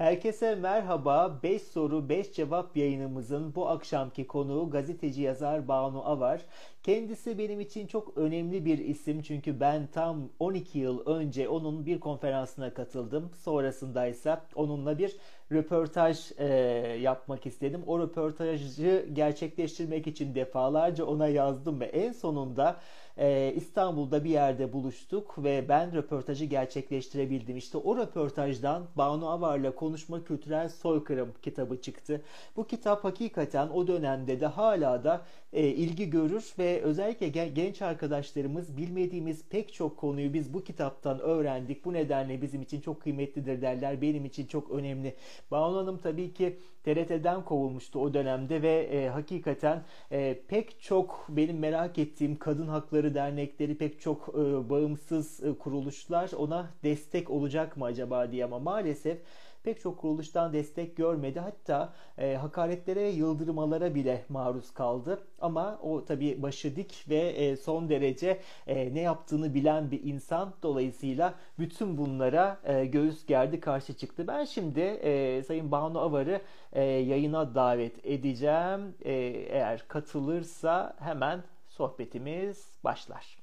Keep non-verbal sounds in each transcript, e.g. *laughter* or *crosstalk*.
Herkese merhaba. 5 soru 5 cevap yayınımızın bu akşamki konuğu gazeteci yazar Banu Avar. Kendisi benim için çok önemli bir isim çünkü ben tam 12 yıl önce onun bir konferansına katıldım. Sonrasındaysa onunla bir röportaj e, yapmak istedim. O röportajı gerçekleştirmek için defalarca ona yazdım ve en sonunda e, İstanbul'da bir yerde buluştuk ve ben röportajı gerçekleştirebildim. İşte o röportajdan Banu Avar'la Konuşma Kültürel Soykırım kitabı çıktı. Bu kitap hakikaten o dönemde de hala da e, ilgi görür ve özellikle genç arkadaşlarımız bilmediğimiz pek çok konuyu biz bu kitaptan öğrendik. Bu nedenle bizim için çok kıymetlidir derler. Benim için çok önemli. Banu Hanım tabii ki TRT'den kovulmuştu o dönemde ve e, hakikaten e, pek çok benim merak ettiğim kadın hakları dernekleri pek çok e, bağımsız e, kuruluşlar ona destek olacak mı acaba diye ama maalesef pek çok kuruluştan destek görmedi. Hatta e, hakaretlere ve yıldırmalara bile maruz kaldı. Ama o tabii başı dik ve e, son derece e, ne yaptığını bilen bir insan. Dolayısıyla bütün bunlara e, göğüs gerdi, karşı çıktı. Ben şimdi e, Sayın Banu Avar'ı e, yayına davet edeceğim. E, eğer katılırsa hemen sohbetimiz başlar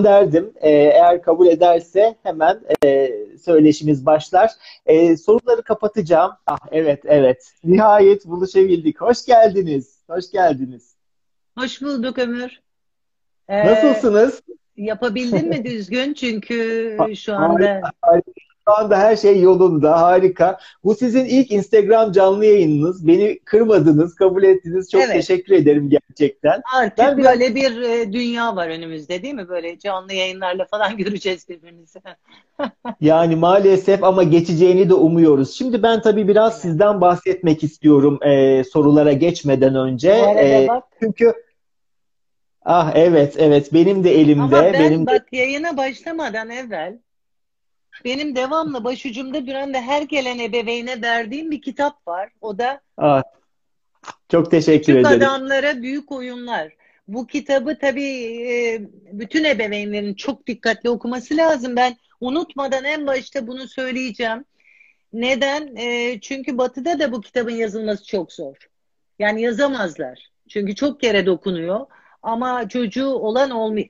gönderdim. Ee, eğer kabul ederse hemen e, söyleşimiz başlar. E, soruları kapatacağım. Ah evet evet. Nihayet buluşabildik. Hoş geldiniz. Hoş geldiniz. Hoş bulduk Ömür. Ee, Nasılsınız? Yapabildin mi düzgün? Çünkü şu anda... Harika, harika. Şu anda her şey yolunda, harika. Bu sizin ilk Instagram canlı yayınınız. Beni kırmadınız, kabul ettiniz. Çok evet. teşekkür ederim gerçekten. Artık ben böyle bir e, dünya var önümüzde değil mi? Böyle canlı yayınlarla falan *laughs* göreceğiz birbirimizi. *laughs* yani maalesef ama geçeceğini de umuyoruz. Şimdi ben tabii biraz evet. sizden bahsetmek istiyorum e, sorulara geçmeden önce. E, çünkü Ah evet evet benim de elimde. Ama ben benim bak de... yayına başlamadan evvel benim devamlı başucumda duran ve her gelen ebeveyne verdiğim bir kitap var. O da Aa, Çok teşekkür Küçük ederim. Adamlara Büyük Oyunlar. Bu kitabı tabii e, bütün ebeveynlerin çok dikkatli okuması lazım. Ben unutmadan en başta bunu söyleyeceğim. Neden? E, çünkü Batı'da da bu kitabın yazılması çok zor. Yani yazamazlar. Çünkü çok kere dokunuyor. Ama çocuğu olan olmuyor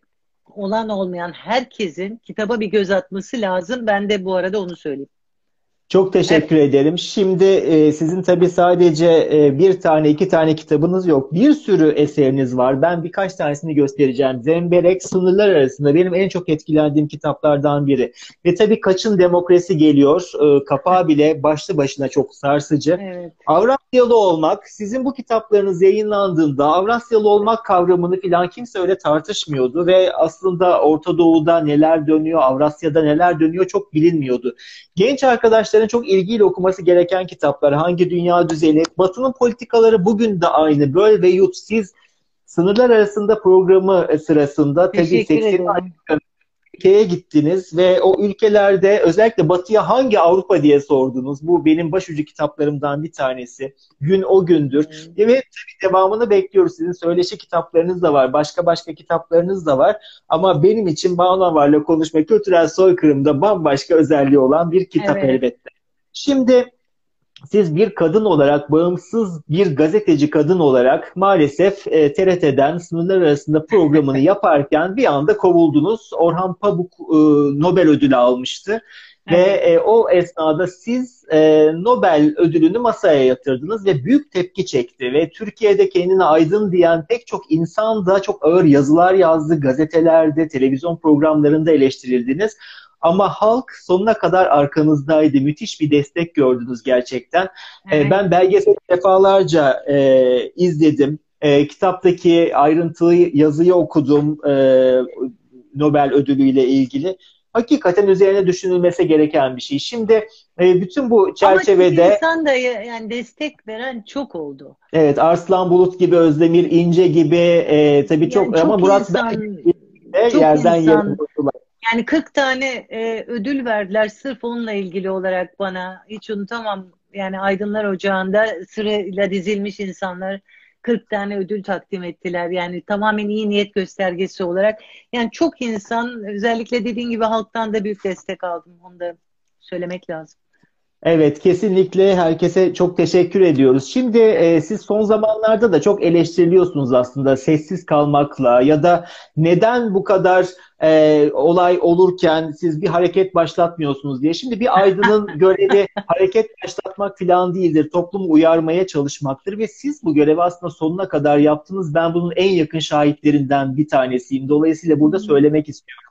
olan olmayan herkesin kitaba bir göz atması lazım. Ben de bu arada onu söyleyeyim. Çok teşekkür evet. ederim. Şimdi e, sizin tabii sadece e, bir tane, iki tane kitabınız yok. Bir sürü eseriniz var. Ben birkaç tanesini göstereceğim. Zemberek Sınırlar Arasında benim en çok etkilendiğim kitaplardan biri. Ve tabii Kaçın Demokrasi geliyor. E, kapağı bile başlı başına çok sarsıcı. Evet. Avrasyalı olmak, sizin bu kitaplarınız yayınlandığında Avrasyalı olmak kavramını falan kimse öyle tartışmıyordu. Ve aslında Orta Doğu'da neler dönüyor, Avrasya'da neler dönüyor çok bilinmiyordu. Genç arkadaşlar gençlerin çok ilgiyle okuması gereken kitaplar. Hangi Dünya Düzeni? Batı'nın politikaları bugün de aynı. Böyle ve yut. Siz sınırlar arasında programı sırasında tabii 80 ülkeye gittiniz ve o ülkelerde özellikle Batı'ya hangi Avrupa diye sordunuz. Bu benim başucu kitaplarımdan bir tanesi. Gün o gündür. Hmm. Ve tabii devamını bekliyoruz. Sizin söyleşi kitaplarınız da var. Başka başka kitaplarınız da var. Ama benim için Banu Var'la konuşma kültürel soykırımda bambaşka özelliği olan bir kitap evet. elbette. Şimdi siz bir kadın olarak, bağımsız bir gazeteci kadın olarak maalesef e, TRT'den sınırlar arasında programını *laughs* yaparken bir anda kovuldunuz. Orhan Pamuk e, Nobel ödülü almıştı. Evet. Ve e, o esnada siz e, Nobel ödülünü masaya yatırdınız ve büyük tepki çekti. Ve Türkiye'de kendini aydın diyen pek çok insan da çok ağır yazılar yazdı. Gazetelerde, televizyon programlarında eleştirildiniz. Ama halk sonuna kadar arkanızdaydı. Müthiş bir destek gördünüz gerçekten. Ee, evet. ben belgesel defalarca e, izledim. E, kitaptaki ayrıntılı yazıyı okudum e, Nobel ödülüyle ilgili. Hakikaten üzerine düşünülmesi gereken bir şey. Şimdi e, bütün bu çerçevede... Ama insan da yani destek veren çok oldu. Evet Arslan Bulut gibi, Özdemir İnce gibi e, tabii yani çok, çok ama Murat insan, ben de yerden yere yani 40 tane e, ödül verdiler sırf onunla ilgili olarak bana. Hiç unutamam. Yani Aydınlar Ocağı'nda sırayla dizilmiş insanlar 40 tane ödül takdim ettiler. Yani tamamen iyi niyet göstergesi olarak. Yani çok insan özellikle dediğin gibi halktan da büyük destek aldım. Onu da söylemek lazım. Evet, kesinlikle herkese çok teşekkür ediyoruz. Şimdi e, siz son zamanlarda da çok eleştiriliyorsunuz aslında sessiz kalmakla ya da neden bu kadar e, olay olurken siz bir hareket başlatmıyorsunuz diye. Şimdi bir aydının *laughs* görevi hareket başlatmak falan değildir. Toplumu uyarmaya çalışmaktır ve siz bu görevi aslında sonuna kadar yaptınız. Ben bunun en yakın şahitlerinden bir tanesiyim. Dolayısıyla burada söylemek istiyorum.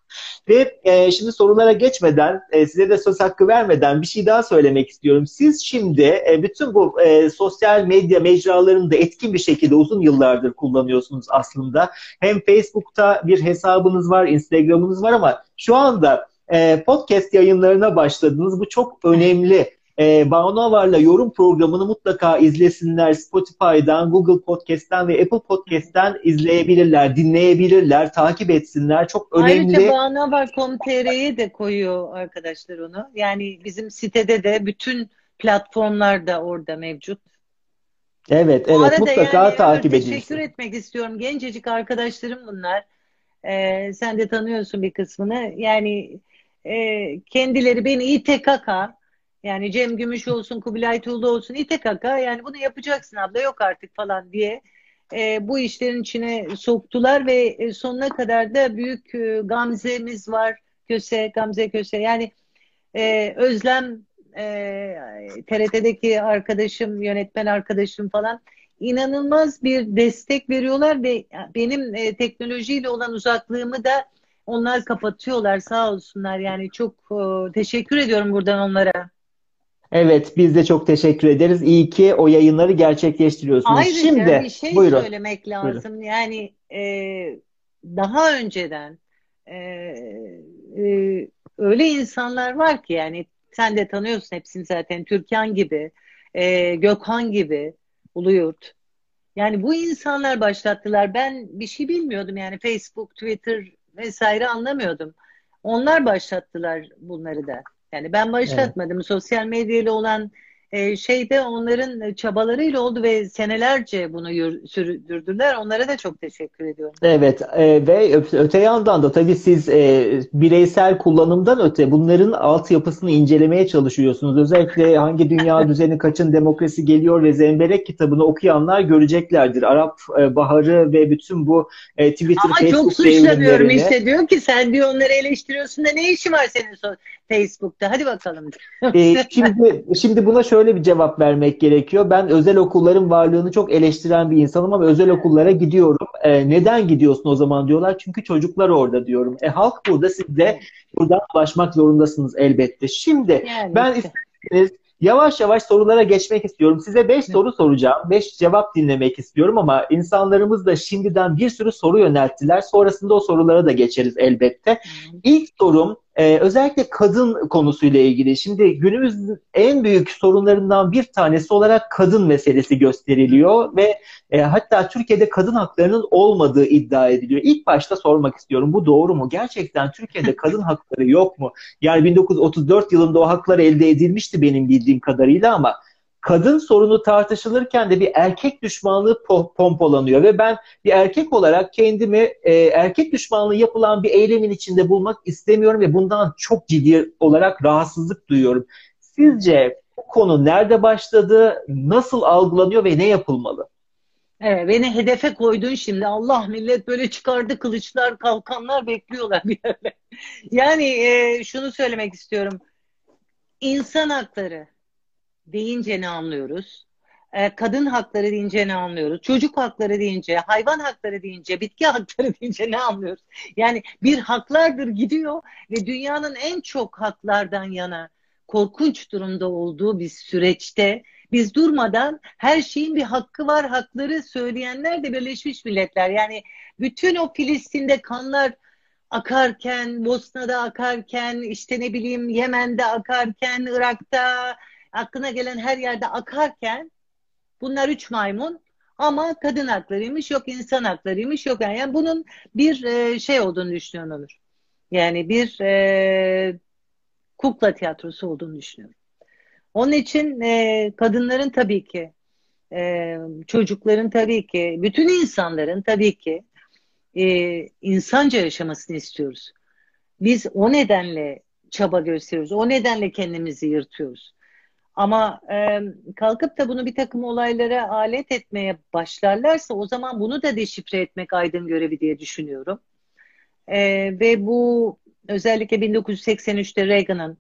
Ve e, şimdi sorulara geçmeden, e, size de söz hakkı vermeden bir şey daha söylemek istiyorum. Siz şimdi e, bütün bu e, sosyal medya mecralarını da etkin bir şekilde uzun yıllardır kullanıyorsunuz aslında. Hem Facebook'ta bir hesabınız var, Instagram'ınız var ama şu anda e, podcast yayınlarına başladınız. Bu çok önemli e, Banu Avar'la yorum programını mutlaka izlesinler. Spotify'dan, Google Podcast'ten ve Apple Podcast'ten izleyebilirler, dinleyebilirler, takip etsinler. Çok önemli. Ayrıca banuavar.com.tr'ye de koyuyor arkadaşlar onu. Yani bizim sitede de bütün platformlarda orada mevcut. Evet, evet mutlaka yani, takip edin. Teşekkür etmek istiyorum. Gencecik arkadaşlarım bunlar. Ee, sen de tanıyorsun bir kısmını. Yani e, kendileri beni İTKK yani Cem Gümüş olsun, Kubilay Tuğlu olsun, İTKK yani bunu yapacaksın abla yok artık falan diye e, bu işlerin içine soktular ve e, sonuna kadar da büyük e, Gamze'miz var. Köse, Gamze Köse. Yani e, Özlem e, TRT'deki arkadaşım, yönetmen arkadaşım falan inanılmaz bir destek veriyorlar ve benim e, teknolojiyle olan uzaklığımı da onlar kapatıyorlar sağ olsunlar. Yani çok e, teşekkür ediyorum buradan onlara. Evet, biz de çok teşekkür ederiz. İyi ki o yayınları gerçekleştiriyorsunuz. Ayrıca Şimdi, bir şey buyurun. söylemek lazım. Buyurun. Yani e, daha önceden e, e, öyle insanlar var ki yani sen de tanıyorsun hepsini zaten. Türkan gibi, e, Gökhan gibi, Uluyurt. Yani bu insanlar başlattılar. Ben bir şey bilmiyordum yani Facebook, Twitter vesaire anlamıyordum. Onlar başlattılar bunları da. Yani ben başlatmadım. Evet. Sosyal medyayla olan e, şeyde onların çabalarıyla oldu ve senelerce bunu sürdürdüler. Onlara da çok teşekkür ediyorum. Evet e, ve öte yandan da tabii siz e, bireysel kullanımdan öte bunların altyapısını incelemeye çalışıyorsunuz. Özellikle hangi dünya *laughs* düzeni kaçın demokrasi geliyor ve Zemberek kitabını okuyanlar göreceklerdir. Arap e, Baharı ve bütün bu e, Twitter, Ama Facebook çok suçlanıyorum işte diyor ki sen diyor onları eleştiriyorsun da ne işin var senin Facebook'ta hadi bakalım. e, şimdi, şimdi buna şöyle bir cevap vermek gerekiyor. Ben özel okulların varlığını çok eleştiren bir insanım ama özel okullara gidiyorum. E, neden gidiyorsun o zaman diyorlar. Çünkü çocuklar orada diyorum. E halk burada siz de buradan ulaşmak zorundasınız elbette. Şimdi yani ben işte. isterseniz Yavaş yavaş sorulara geçmek istiyorum. Size 5 soru soracağım. 5 cevap dinlemek istiyorum ama insanlarımız da şimdiden bir sürü soru yönelttiler. Sonrasında o sorulara da geçeriz elbette. İlk sorum ee, özellikle kadın konusuyla ilgili. Şimdi günümüzün en büyük sorunlarından bir tanesi olarak kadın meselesi gösteriliyor ve e, hatta Türkiye'de kadın haklarının olmadığı iddia ediliyor. İlk başta sormak istiyorum bu doğru mu? Gerçekten Türkiye'de kadın hakları yok mu? Yani 1934 yılında o haklar elde edilmişti benim bildiğim kadarıyla ama kadın sorunu tartışılırken de bir erkek düşmanlığı pompolanıyor ve ben bir erkek olarak kendimi e, erkek düşmanlığı yapılan bir eylemin içinde bulmak istemiyorum ve bundan çok ciddi olarak rahatsızlık duyuyorum. Sizce bu konu nerede başladı, nasıl algılanıyor ve ne yapılmalı? Evet, beni hedefe koydun şimdi. Allah millet böyle çıkardı kılıçlar, kalkanlar bekliyorlar bir yerde. Yani e, şunu söylemek istiyorum. İnsan hakları, deyince ne anlıyoruz? Ee, kadın hakları deyince ne anlıyoruz? Çocuk hakları deyince, hayvan hakları deyince, bitki *laughs* hakları deyince ne anlıyoruz? Yani bir haklardır gidiyor ve dünyanın en çok haklardan yana korkunç durumda olduğu bir süreçte biz durmadan her şeyin bir hakkı var, hakları söyleyenler de Birleşmiş Milletler. Yani bütün o Filistin'de kanlar akarken, Bosna'da akarken, işte ne bileyim Yemen'de akarken, Irak'ta, aklına gelen her yerde akarken bunlar üç maymun ama kadın haklarıymış yok insan haklarıymış yok yani, bunun bir e, şey olduğunu düşünüyorum Onur. Yani bir e, kukla tiyatrosu olduğunu düşünüyorum. Onun için e, kadınların tabii ki e, çocukların tabii ki bütün insanların tabii ki e, insanca yaşamasını istiyoruz. Biz o nedenle çaba gösteriyoruz. O nedenle kendimizi yırtıyoruz. Ama e, kalkıp da bunu bir takım olaylara alet etmeye başlarlarsa o zaman bunu da deşifre etmek aydın görevi diye düşünüyorum. E, ve bu özellikle 1983'te Reagan'ın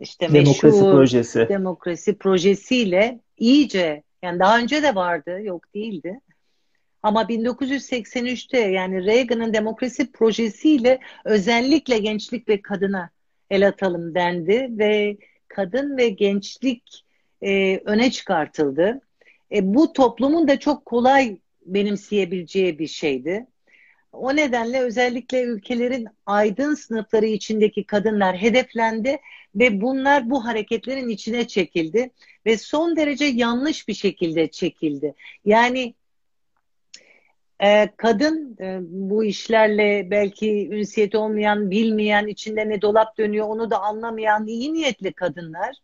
işte demokrasi meşhur projesi. demokrasi projesiyle iyice yani daha önce de vardı yok değildi. Ama 1983'te yani Reagan'ın demokrasi projesiyle özellikle gençlik ve kadına el atalım dendi ve kadın ve gençlik e, öne çıkartıldı. E, bu toplumun da çok kolay benimseyebileceği bir şeydi. O nedenle özellikle ülkelerin aydın sınıfları içindeki kadınlar hedeflendi ve bunlar bu hareketlerin içine çekildi ve son derece yanlış bir şekilde çekildi. Yani e, kadın e, bu işlerle belki ünsiyeti olmayan, bilmeyen, içinde ne dolap dönüyor onu da anlamayan iyi niyetli kadınlar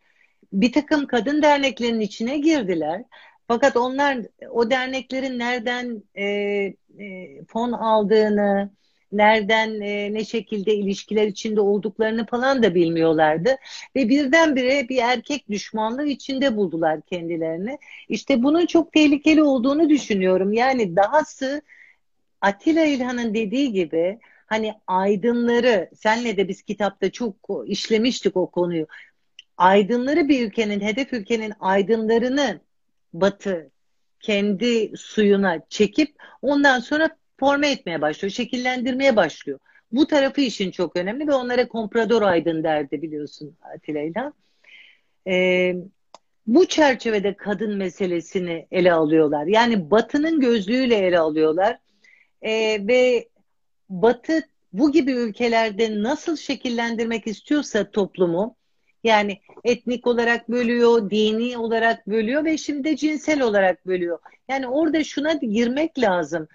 bir takım kadın derneklerinin içine girdiler. Fakat onlar o derneklerin nereden e, e, fon aldığını, nereden e, ne şekilde ilişkiler içinde olduklarını falan da bilmiyorlardı. Ve birdenbire bir erkek düşmanlığı içinde buldular kendilerini. İşte bunun çok tehlikeli olduğunu düşünüyorum. Yani dahası Atilla İlhan'ın dediği gibi hani aydınları senle de biz kitapta çok işlemiştik o konuyu. Aydınları bir ülkenin, hedef ülkenin aydınlarını batı kendi suyuna çekip ondan sonra forme etmeye başlıyor, şekillendirmeye başlıyor. Bu tarafı işin çok önemli ve onlara komprador aydın derdi biliyorsun Atilla Ee, bu çerçevede kadın meselesini ele alıyorlar. Yani batının gözlüğüyle ele alıyorlar. Ee, ve batı bu gibi ülkelerde nasıl şekillendirmek istiyorsa toplumu yani etnik olarak bölüyor, dini olarak bölüyor ve şimdi cinsel olarak bölüyor. Yani orada şuna girmek lazım.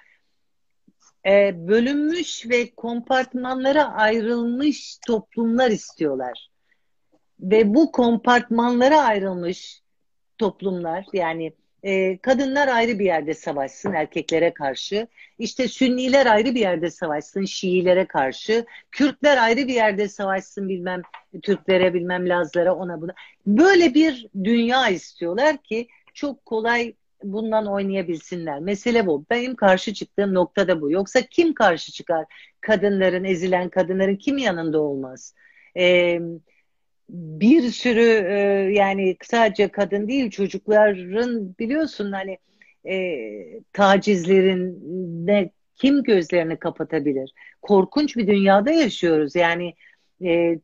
Ee, bölünmüş ve kompartmanlara ayrılmış toplumlar istiyorlar. Ve bu kompartmanlara ayrılmış toplumlar yani e, kadınlar ayrı bir yerde savaşsın erkeklere karşı. İşte Sünniler ayrı bir yerde savaşsın Şiilere karşı. Kürtler ayrı bir yerde savaşsın bilmem Türklere bilmem Lazlara ona buna. Böyle bir dünya istiyorlar ki çok kolay bundan oynayabilsinler. Mesele bu. Benim karşı çıktığım nokta da bu. Yoksa kim karşı çıkar? Kadınların, ezilen kadınların kim yanında olmaz? Eee bir sürü e, yani sadece kadın değil çocukların biliyorsun hani e, tacizlerin ne kim gözlerini kapatabilir? Korkunç bir dünyada yaşıyoruz. Yani e,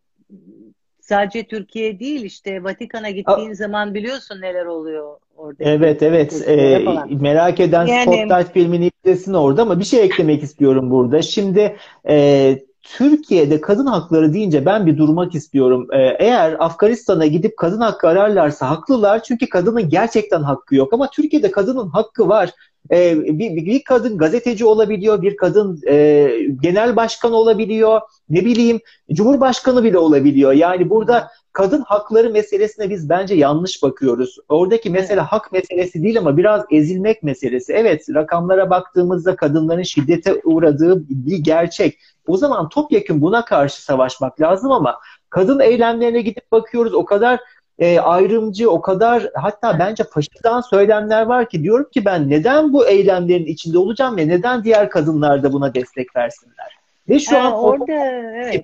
sadece Türkiye değil işte Vatikan'a gittiğin A zaman biliyorsun neler oluyor orada. Evet evet ee, merak eden yani, Spotlight filmini izlesin orada ama bir şey eklemek istiyorum burada. Şimdi e, Türkiye'de kadın hakları deyince ben bir durmak istiyorum. Ee, eğer Afganistan'a gidip kadın hakkı ararlarsa haklılar çünkü kadının gerçekten hakkı yok. Ama Türkiye'de kadının hakkı var. Ee, bir, bir kadın gazeteci olabiliyor, bir kadın e, genel başkan olabiliyor, ne bileyim cumhurbaşkanı bile olabiliyor. Yani burada kadın hakları meselesine biz bence yanlış bakıyoruz. Oradaki mesele evet. hak meselesi değil ama biraz ezilmek meselesi. Evet rakamlara baktığımızda kadınların şiddete uğradığı bir gerçek. O zaman topyekun buna karşı savaşmak lazım ama kadın eylemlerine gidip bakıyoruz o kadar e, ayrımcı, o kadar hatta bence faşistan söylemler var ki diyorum ki ben neden bu eylemlerin içinde olacağım ve neden diğer kadınlar da buna destek versinler? Ve şu ee, an orada evet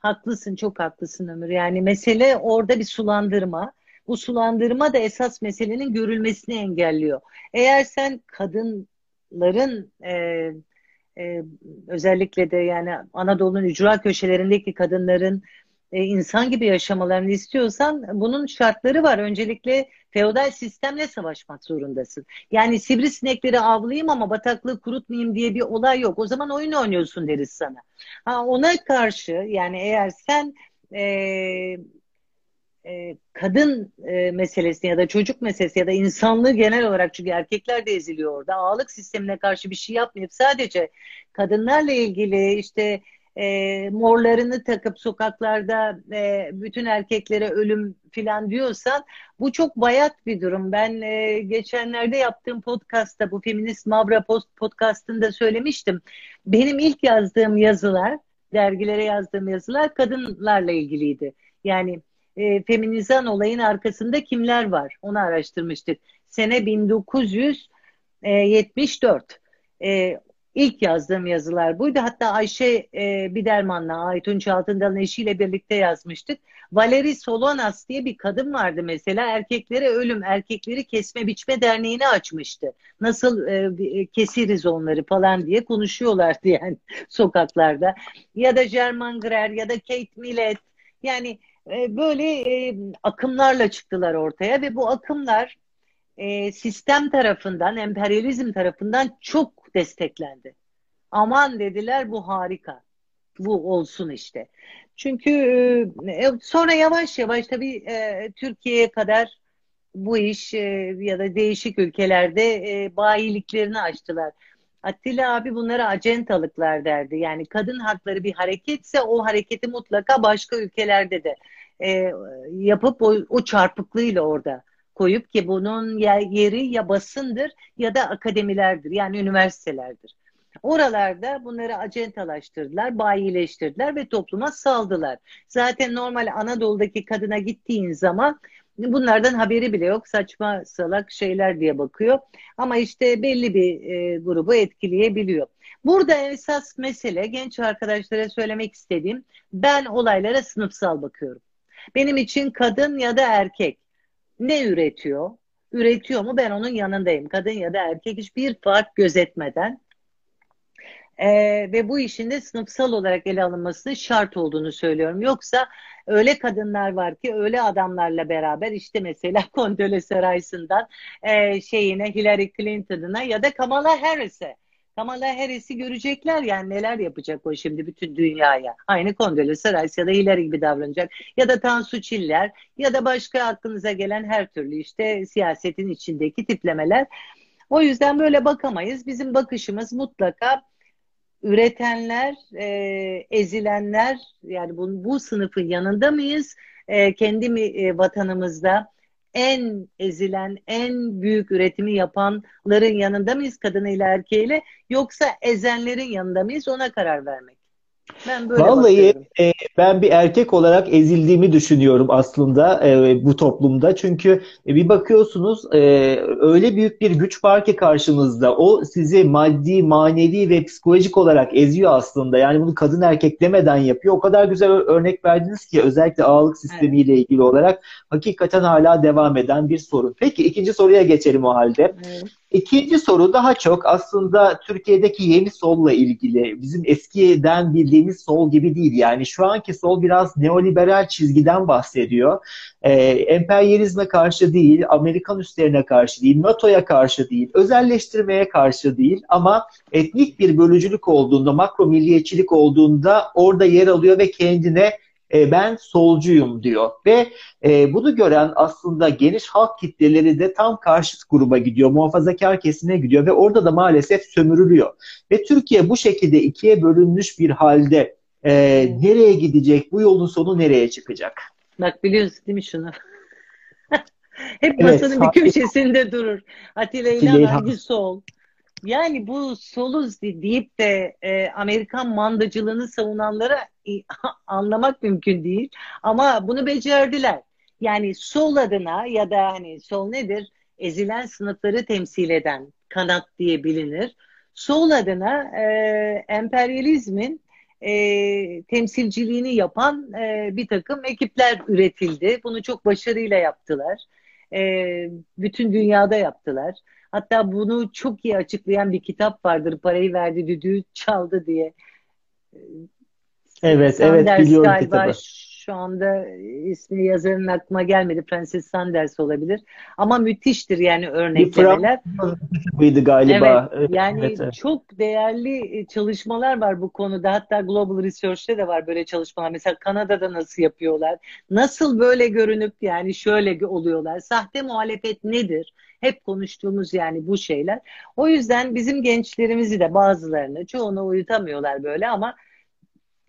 haklısın çok haklısın Ömür. Yani mesele orada bir sulandırma. Bu sulandırma da esas meselenin görülmesini engelliyor. Eğer sen kadınların e, e, özellikle de yani Anadolu'nun ücra köşelerindeki kadınların e, insan gibi yaşamalarını istiyorsan bunun şartları var. Öncelikle feodal sistemle savaşmak zorundasın. Yani sivrisinekleri avlayayım ama bataklığı kurutmayayım diye bir olay yok. O zaman oyun oynuyorsun deriz sana. Ha, ona karşı yani eğer sen e, e, kadın e, meselesi ya da çocuk meselesi ya da insanlığı genel olarak çünkü erkekler de eziliyor orada. Ağalık sistemine karşı bir şey yapmayıp sadece kadınlarla ilgili işte e, morlarını takıp sokaklarda e, bütün erkeklere ölüm filan diyorsan bu çok bayat bir durum. Ben e, geçenlerde yaptığım podcastta bu Feminist Mavra post podcastında söylemiştim. Benim ilk yazdığım yazılar dergilere yazdığım yazılar kadınlarla ilgiliydi. Yani e, feminizan olayın arkasında kimler var? Onu araştırmıştık. Sene 1974. E, ilk yazdığım yazılar buydu. Hatta Ayşe e, Biderman'la Aytunç Altındal'ın eşiyle birlikte yazmıştık. Valeri Solonas diye bir kadın vardı mesela. Erkeklere ölüm, erkekleri kesme biçme derneğini açmıştı. Nasıl e, kesiriz onları falan diye konuşuyorlardı *laughs* yani sokaklarda. Ya da German Greer ya da Kate Millett. Yani e, böyle e, akımlarla çıktılar ortaya ve bu akımlar e, sistem tarafından, emperyalizm tarafından çok desteklendi. Aman dediler bu harika. Bu olsun işte. Çünkü e, sonra yavaş yavaş tabii e, Türkiye'ye kadar bu iş e, ya da değişik ülkelerde e, bayiliklerini açtılar. Atilla abi bunlara acentalıklar derdi. Yani kadın hakları bir hareketse o hareketi mutlaka başka ülkelerde de e, yapıp o, o çarpıklığıyla orada koyup ki bunun yeri ya basındır ya da akademilerdir yani üniversitelerdir. Oralarda bunları acentalaştırdılar, bayileştirdiler ve topluma saldılar. Zaten normal Anadolu'daki kadına gittiğin zaman bunlardan haberi bile yok. Saçma salak şeyler diye bakıyor. Ama işte belli bir e, grubu etkileyebiliyor. Burada esas mesele genç arkadaşlara söylemek istediğim ben olaylara sınıfsal bakıyorum. Benim için kadın ya da erkek ne üretiyor? Üretiyor mu? Ben onun yanındayım. Kadın ya da erkek hiçbir fark gözetmeden e, ve bu işin de sınıfsal olarak ele alınması şart olduğunu söylüyorum. Yoksa öyle kadınlar var ki öyle adamlarla beraber işte mesela *laughs* Condoleezza Rice'ından e, şeyine Hillary Clinton'ına ya da Kamala Harris'e Kamala Harris'i görecekler yani neler yapacak o şimdi bütün dünyaya. Aynı Condoleezza Rice ya da Hillary gibi davranacak. Ya da Tansu Çiller ya da başka aklınıza gelen her türlü işte siyasetin içindeki tiplemeler. O yüzden böyle bakamayız. Bizim bakışımız mutlaka üretenler, e, ezilenler yani bu, bu sınıfın yanında mıyız? E, kendi mi, e, vatanımızda en ezilen, en büyük üretimi yapanların yanında mıyız kadınıyla erkeğiyle yoksa ezenlerin yanında mıyız ona karar vermek. Ben böyle Vallahi e, ben bir erkek olarak ezildiğimi düşünüyorum aslında e, bu toplumda. Çünkü e, bir bakıyorsunuz e, öyle büyük bir güç var ki karşınızda. O sizi maddi, manevi ve psikolojik olarak eziyor aslında. Yani bunu kadın erkek demeden yapıyor. O kadar güzel örnek verdiniz ki özellikle ağırlık sistemiyle evet. ilgili olarak hakikaten hala devam eden bir sorun. Peki ikinci soruya geçelim o halde. Evet. İkinci soru daha çok aslında Türkiye'deki yeni solla ilgili. Bizim eskiden bildiğimiz sol gibi değil. Yani şu anki sol biraz neoliberal çizgiden bahsediyor. Ee, emperyalizme karşı değil, Amerikan üslerine karşı değil, NATO'ya karşı değil, özelleştirmeye karşı değil ama etnik bir bölücülük olduğunda, makro milliyetçilik olduğunda orada yer alıyor ve kendine e, ben solcuyum diyor. Ve e, bunu gören aslında geniş halk kitleleri de tam karşıt gruba gidiyor. Muhafazakar kesime gidiyor ve orada da maalesef sömürülüyor. Ve Türkiye bu şekilde ikiye bölünmüş bir halde e, nereye gidecek? Bu yolun sonu nereye çıkacak? Bak biliyorsun değil mi şunu? *laughs* Hep masanın evet, bir köşesinde durur. Atilla İlhan hangi sol? Yani bu soluz deyip de e, Amerikan mandacılığını savunanlara *laughs* anlamak mümkün değil. Ama bunu becerdiler. Yani sol adına ya da hani sol nedir? Ezilen sınıfları temsil eden kanat diye bilinir. Sol adına e, emperyalizmin e, temsilciliğini yapan e, bir takım ekipler üretildi. Bunu çok başarıyla yaptılar. E, bütün dünyada yaptılar. Hatta bunu çok iyi açıklayan bir kitap vardır. Parayı verdi, düdüğü çaldı diye. Evet, Sanders evet biliyorum kitabı. Şu anda ismi yazarın aklıma gelmedi. Francis Sanders olabilir. Ama müthiştir yani örneklemeler. Buydu galiba. Evet, yani evet, evet. çok değerli çalışmalar var bu konuda. Hatta Global Research'te de var böyle çalışmalar. Mesela Kanada'da nasıl yapıyorlar? Nasıl böyle görünüp yani şöyle oluyorlar? Sahte muhalefet nedir? Hep konuştuğumuz yani bu şeyler. O yüzden bizim gençlerimizi de bazılarını çoğunu uyutamıyorlar böyle ama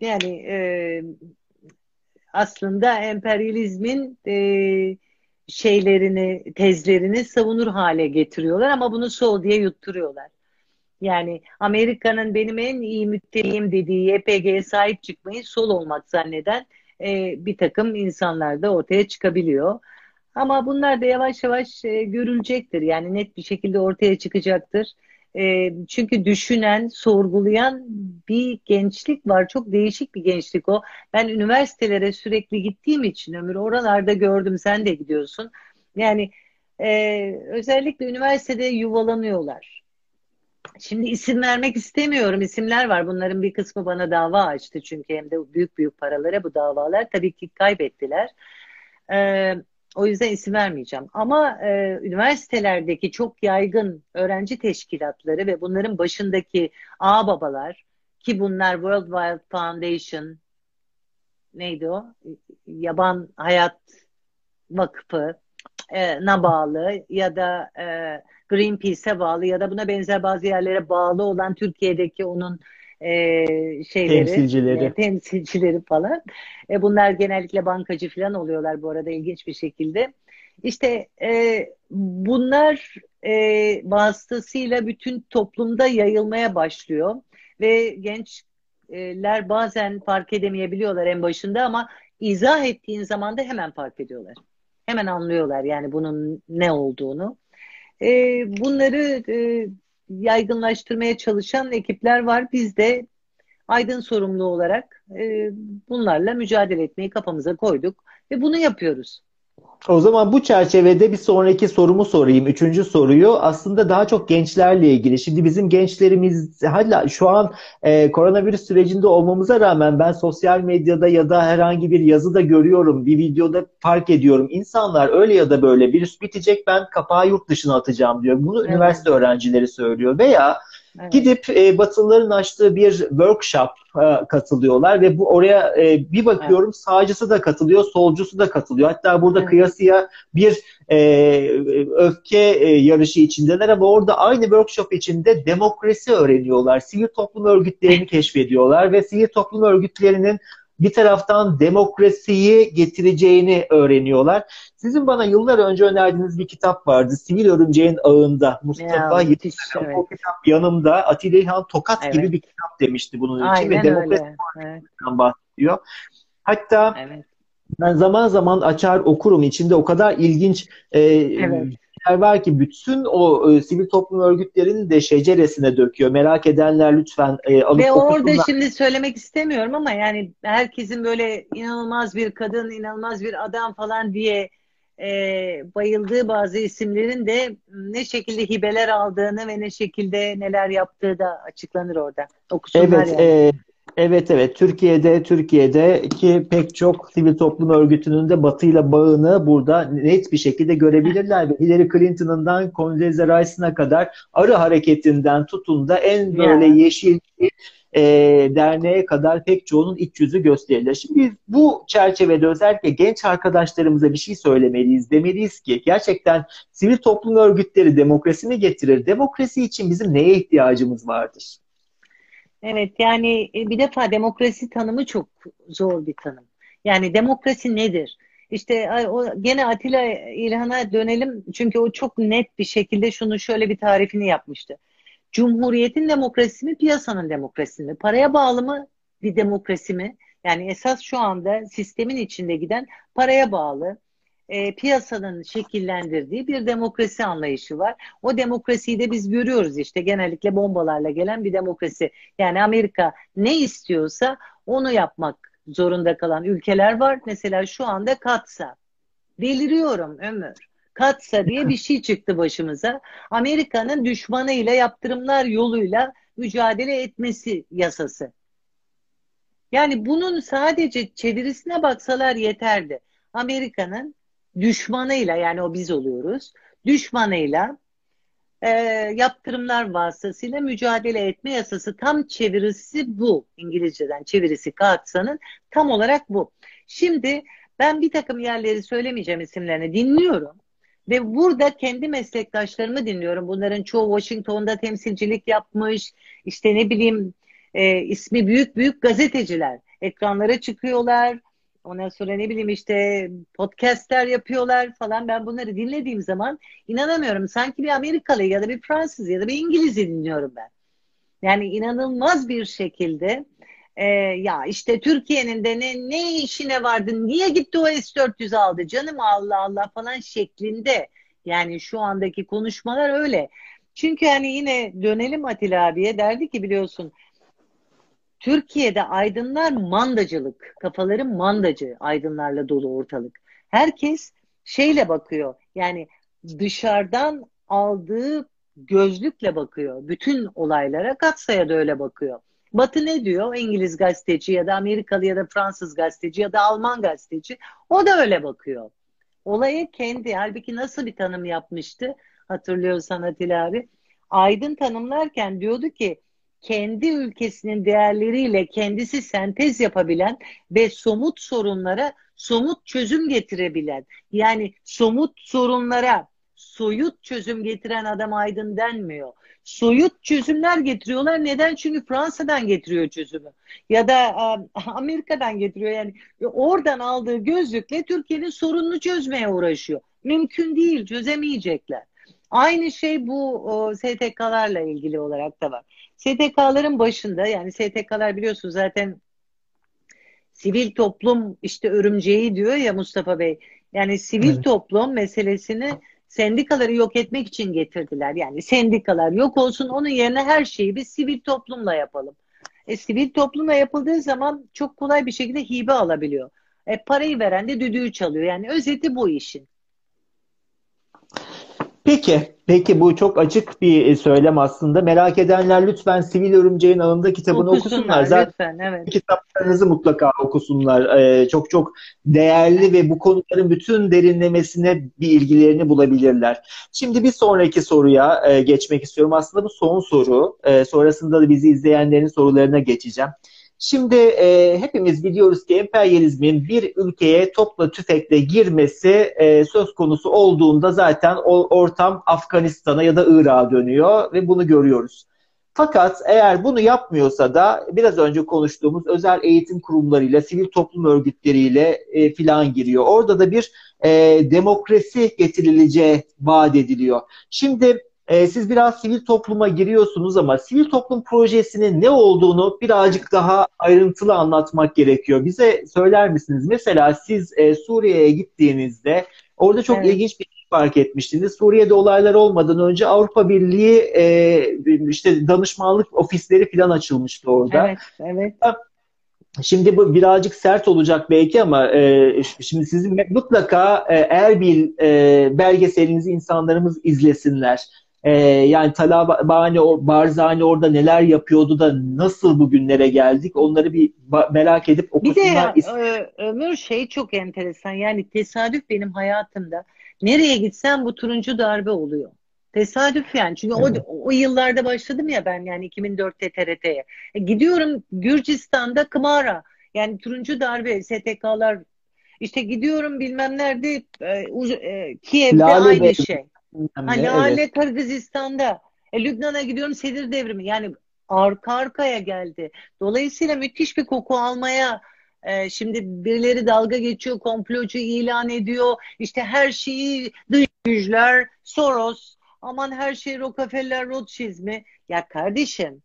yani e, aslında emperyalizmin e, şeylerini, tezlerini savunur hale getiriyorlar ama bunu sol diye yutturuyorlar. Yani Amerika'nın benim en iyi müttefiğim dediği YPG'ye sahip çıkmayı sol olmak zanneden e, bir takım insanlar da ortaya çıkabiliyor. Ama bunlar da yavaş yavaş e, görülecektir. Yani net bir şekilde ortaya çıkacaktır. E, çünkü düşünen, sorgulayan bir gençlik var. Çok değişik bir gençlik o. Ben üniversitelere sürekli gittiğim için ömür oralarda gördüm. Sen de gidiyorsun. Yani e, özellikle üniversitede yuvalanıyorlar. Şimdi isim vermek istemiyorum. İsimler var. Bunların bir kısmı bana dava açtı. Çünkü hem de büyük büyük paralara bu davalar tabii ki kaybettiler. Ee, o yüzden isim vermeyeceğim. Ama e, üniversitelerdeki çok yaygın öğrenci teşkilatları ve bunların başındaki ağ babalar ki bunlar World Wide Foundation neydi o? Yaban Hayat Vakfı e, na bağlı ya da e, Greenpeace'e bağlı ya da buna benzer bazı yerlere bağlı olan Türkiye'deki onun e, şeyleri, temsilcileri. E, temsilcileri falan. E, bunlar genellikle bankacı falan oluyorlar bu arada ilginç bir şekilde. İşte e, bunlar e, vasıtasıyla bütün toplumda yayılmaya başlıyor ve gençler bazen fark edemeyebiliyorlar en başında ama izah ettiğin zaman da hemen fark ediyorlar. Hemen anlıyorlar yani bunun ne olduğunu. E, bunları e, yaygınlaştırmaya çalışan ekipler var. Biz de Aydın sorumlu olarak e, bunlarla mücadele etmeyi kafamıza koyduk ve bunu yapıyoruz. O zaman bu çerçevede bir sonraki sorumu sorayım. Üçüncü soruyu aslında daha çok gençlerle ilgili. Şimdi bizim gençlerimiz hala şu an e, koronavirüs sürecinde olmamıza rağmen ben sosyal medyada ya da herhangi bir yazıda görüyorum, bir videoda fark ediyorum. İnsanlar öyle ya da böyle virüs bitecek ben kapağı yurt dışına atacağım diyor. Bunu evet. üniversite öğrencileri söylüyor veya Evet. Gidip e, Batılıların açtığı bir workshop e, katılıyorlar ve bu oraya e, bir bakıyorum evet. sağcısı da katılıyor, solcusu da katılıyor. Hatta burada evet. kıyasıya bir e, öfke e, yarışı içindeler ama orada aynı workshop içinde demokrasi öğreniyorlar. Sivil toplum örgütlerini *laughs* keşfediyorlar ve sivil toplum örgütlerinin bir taraftan demokrasiyi getireceğini öğreniyorlar. Sizin bana yıllar önce önerdiğiniz bir kitap vardı. Sivil Örümceğin Ağında. Mustafa ya, evet. O kitap yanımda. Atilla İlhan Tokat evet. gibi bir kitap demişti bunun için. Aynen ve demokrasi evet. bahsediyor. Hatta evet. ben zaman zaman açar okurum. İçinde o kadar ilginç e, evet var ki bütün o e, sivil toplum örgütlerinin de şeceresine döküyor. Merak edenler lütfen e, alıp Ve orada şimdi söylemek istemiyorum ama yani herkesin böyle inanılmaz bir kadın, inanılmaz bir adam falan diye e, bayıldığı bazı isimlerin de ne şekilde hibeler aldığını ve ne şekilde neler yaptığı da açıklanır orada. Okusunlar evet, yani. E, Evet evet Türkiye'de Türkiye'de ki pek çok sivil toplum örgütünün de batıyla bağını burada net bir şekilde görebilirler. Ve Hillary Clinton'ından Condoleezza Rice'ına kadar arı hareketinden tutun da en böyle yeah. yeşil e, derneğe kadar pek çoğunun iç yüzü gösterilir. Şimdi bu çerçevede özellikle genç arkadaşlarımıza bir şey söylemeliyiz. Demeliyiz ki gerçekten sivil toplum örgütleri demokrasi mi getirir? Demokrasi için bizim neye ihtiyacımız vardır? Evet yani e, bir defa demokrasi tanımı çok zor bir tanım. Yani demokrasi nedir? İşte o gene Atilla İlhan'a dönelim çünkü o çok net bir şekilde şunu şöyle bir tarifini yapmıştı. Cumhuriyetin demokrasisi mi, piyasanın demokrasisi mi? Paraya bağlı mı bir demokrasi mi? Yani esas şu anda sistemin içinde giden paraya bağlı e, piyasanın şekillendirdiği bir demokrasi anlayışı var. O demokrasiyi de biz görüyoruz işte genellikle bombalarla gelen bir demokrasi. Yani Amerika ne istiyorsa onu yapmak zorunda kalan ülkeler var. Mesela şu anda Katsa. Deliriyorum Ömür. Katsa diye bir şey çıktı başımıza. Amerika'nın düşmanıyla yaptırımlar yoluyla mücadele etmesi yasası. Yani bunun sadece çevirisine baksalar yeterdi. Amerika'nın düşmanıyla yani o biz oluyoruz. Düşmanıyla e, yaptırımlar vasıtasıyla mücadele etme yasası tam çevirisi bu. İngilizceden çevirisi Katsa'nın tam olarak bu. Şimdi ben bir takım yerleri söylemeyeceğim isimlerini dinliyorum. Ve burada kendi meslektaşlarımı dinliyorum. Bunların çoğu Washington'da temsilcilik yapmış. İşte ne bileyim e, ismi büyük büyük gazeteciler. Ekranlara çıkıyorlar Ondan sonra ne bileyim işte podcastler yapıyorlar falan. Ben bunları dinlediğim zaman inanamıyorum. Sanki bir Amerikalı ya da bir Fransız ya da bir İngiliz'i dinliyorum ben. Yani inanılmaz bir şekilde e, ya işte Türkiye'nin de ne, ne işine vardı, niye gitti o S-400 aldı canım Allah Allah falan şeklinde. Yani şu andaki konuşmalar öyle. Çünkü hani yine dönelim Atilla abiye derdi ki biliyorsun Türkiye'de aydınlar mandacılık, kafaları mandacı aydınlarla dolu ortalık. Herkes şeyle bakıyor. Yani dışarıdan aldığı gözlükle bakıyor. Bütün olaylara Katsa'ya da öyle bakıyor. Batı ne diyor? İngiliz gazeteci ya da Amerikalı ya da Fransız gazeteci ya da Alman gazeteci. O da öyle bakıyor. Olaya kendi, halbuki nasıl bir tanım yapmıştı? Hatırlıyorsan Atilla abi. Aydın tanımlarken diyordu ki kendi ülkesinin değerleriyle kendisi sentez yapabilen ve somut sorunlara somut çözüm getirebilen yani somut sorunlara soyut çözüm getiren adam aydın denmiyor. Soyut çözümler getiriyorlar. Neden? Çünkü Fransa'dan getiriyor çözümü. Ya da *laughs* Amerika'dan getiriyor. Yani oradan aldığı gözlükle Türkiye'nin sorununu çözmeye uğraşıyor. Mümkün değil, çözemeyecekler. Aynı şey bu o, STK'larla ilgili olarak da var. STK'ların başında yani STK'lar biliyorsunuz zaten sivil toplum işte örümceği diyor ya Mustafa Bey. Yani sivil evet. toplum meselesini sendikaları yok etmek için getirdiler. Yani sendikalar yok olsun onun yerine her şeyi bir sivil toplumla yapalım. E, sivil toplumla yapıldığı zaman çok kolay bir şekilde hibe alabiliyor. E, parayı veren de düdüğü çalıyor. Yani özeti bu işin. Peki, peki bu çok açık bir e, söylem aslında. Merak edenler lütfen Sivil Örümceğin Ağında kitabını okusunlar. okusunlar. Zaten lütfen, evet. kitaplarınızı mutlaka okusunlar. Ee, çok çok değerli ve bu konuların bütün derinlemesine bir ilgilerini bulabilirler. Şimdi bir sonraki soruya e, geçmek istiyorum. Aslında bu son soru. E, sonrasında da bizi izleyenlerin sorularına geçeceğim. Şimdi e, hepimiz biliyoruz ki emperyalizmin bir ülkeye topla tüfekle girmesi e, söz konusu olduğunda zaten o ortam Afganistan'a ya da Irak'a dönüyor ve bunu görüyoruz. Fakat eğer bunu yapmıyorsa da biraz önce konuştuğumuz özel eğitim kurumlarıyla, sivil toplum örgütleriyle e, filan giriyor. Orada da bir e, demokrasi getirileceği vaat ediliyor. Şimdi e, siz biraz sivil topluma giriyorsunuz ama sivil toplum projesinin ne olduğunu birazcık daha ayrıntılı anlatmak gerekiyor. Bize söyler misiniz? Mesela siz e, Suriye'ye gittiğinizde orada çok evet. ilginç bir şey fark etmiştiniz. Suriye'de olaylar olmadan önce Avrupa Birliği e, işte danışmanlık ofisleri falan açılmıştı orada. Evet, evet. Şimdi bu birazcık sert olacak belki ama e, şimdi sizin mutlaka e, Erbil e, belgeselinizi insanlarımız izlesinler. Ee, yani Talabani, Barzani orada neler yapıyordu da nasıl bugünlere geldik onları bir merak edip okusunlar. Bir de ya, Ömür şey çok enteresan yani tesadüf benim hayatımda nereye gitsem bu turuncu darbe oluyor. Tesadüf yani. Çünkü evet. o, o yıllarda başladım ya ben yani 2004'te TRT'ye. E, gidiyorum Gürcistan'da Kımara. Yani turuncu darbe, STK'lar işte gidiyorum bilmem nerede e, e, Kiev'de Lale aynı Bey. şey. Hani evet. Kırgızistan'da. E, Lübnan'a gidiyorum Sedir Devrimi. Yani arka arkaya geldi. Dolayısıyla müthiş bir koku almaya e, şimdi birileri dalga geçiyor, komplocu ilan ediyor. İşte her şeyi dış güçler, Soros, aman her şey Rockefeller, Rothschild mi? Ya kardeşim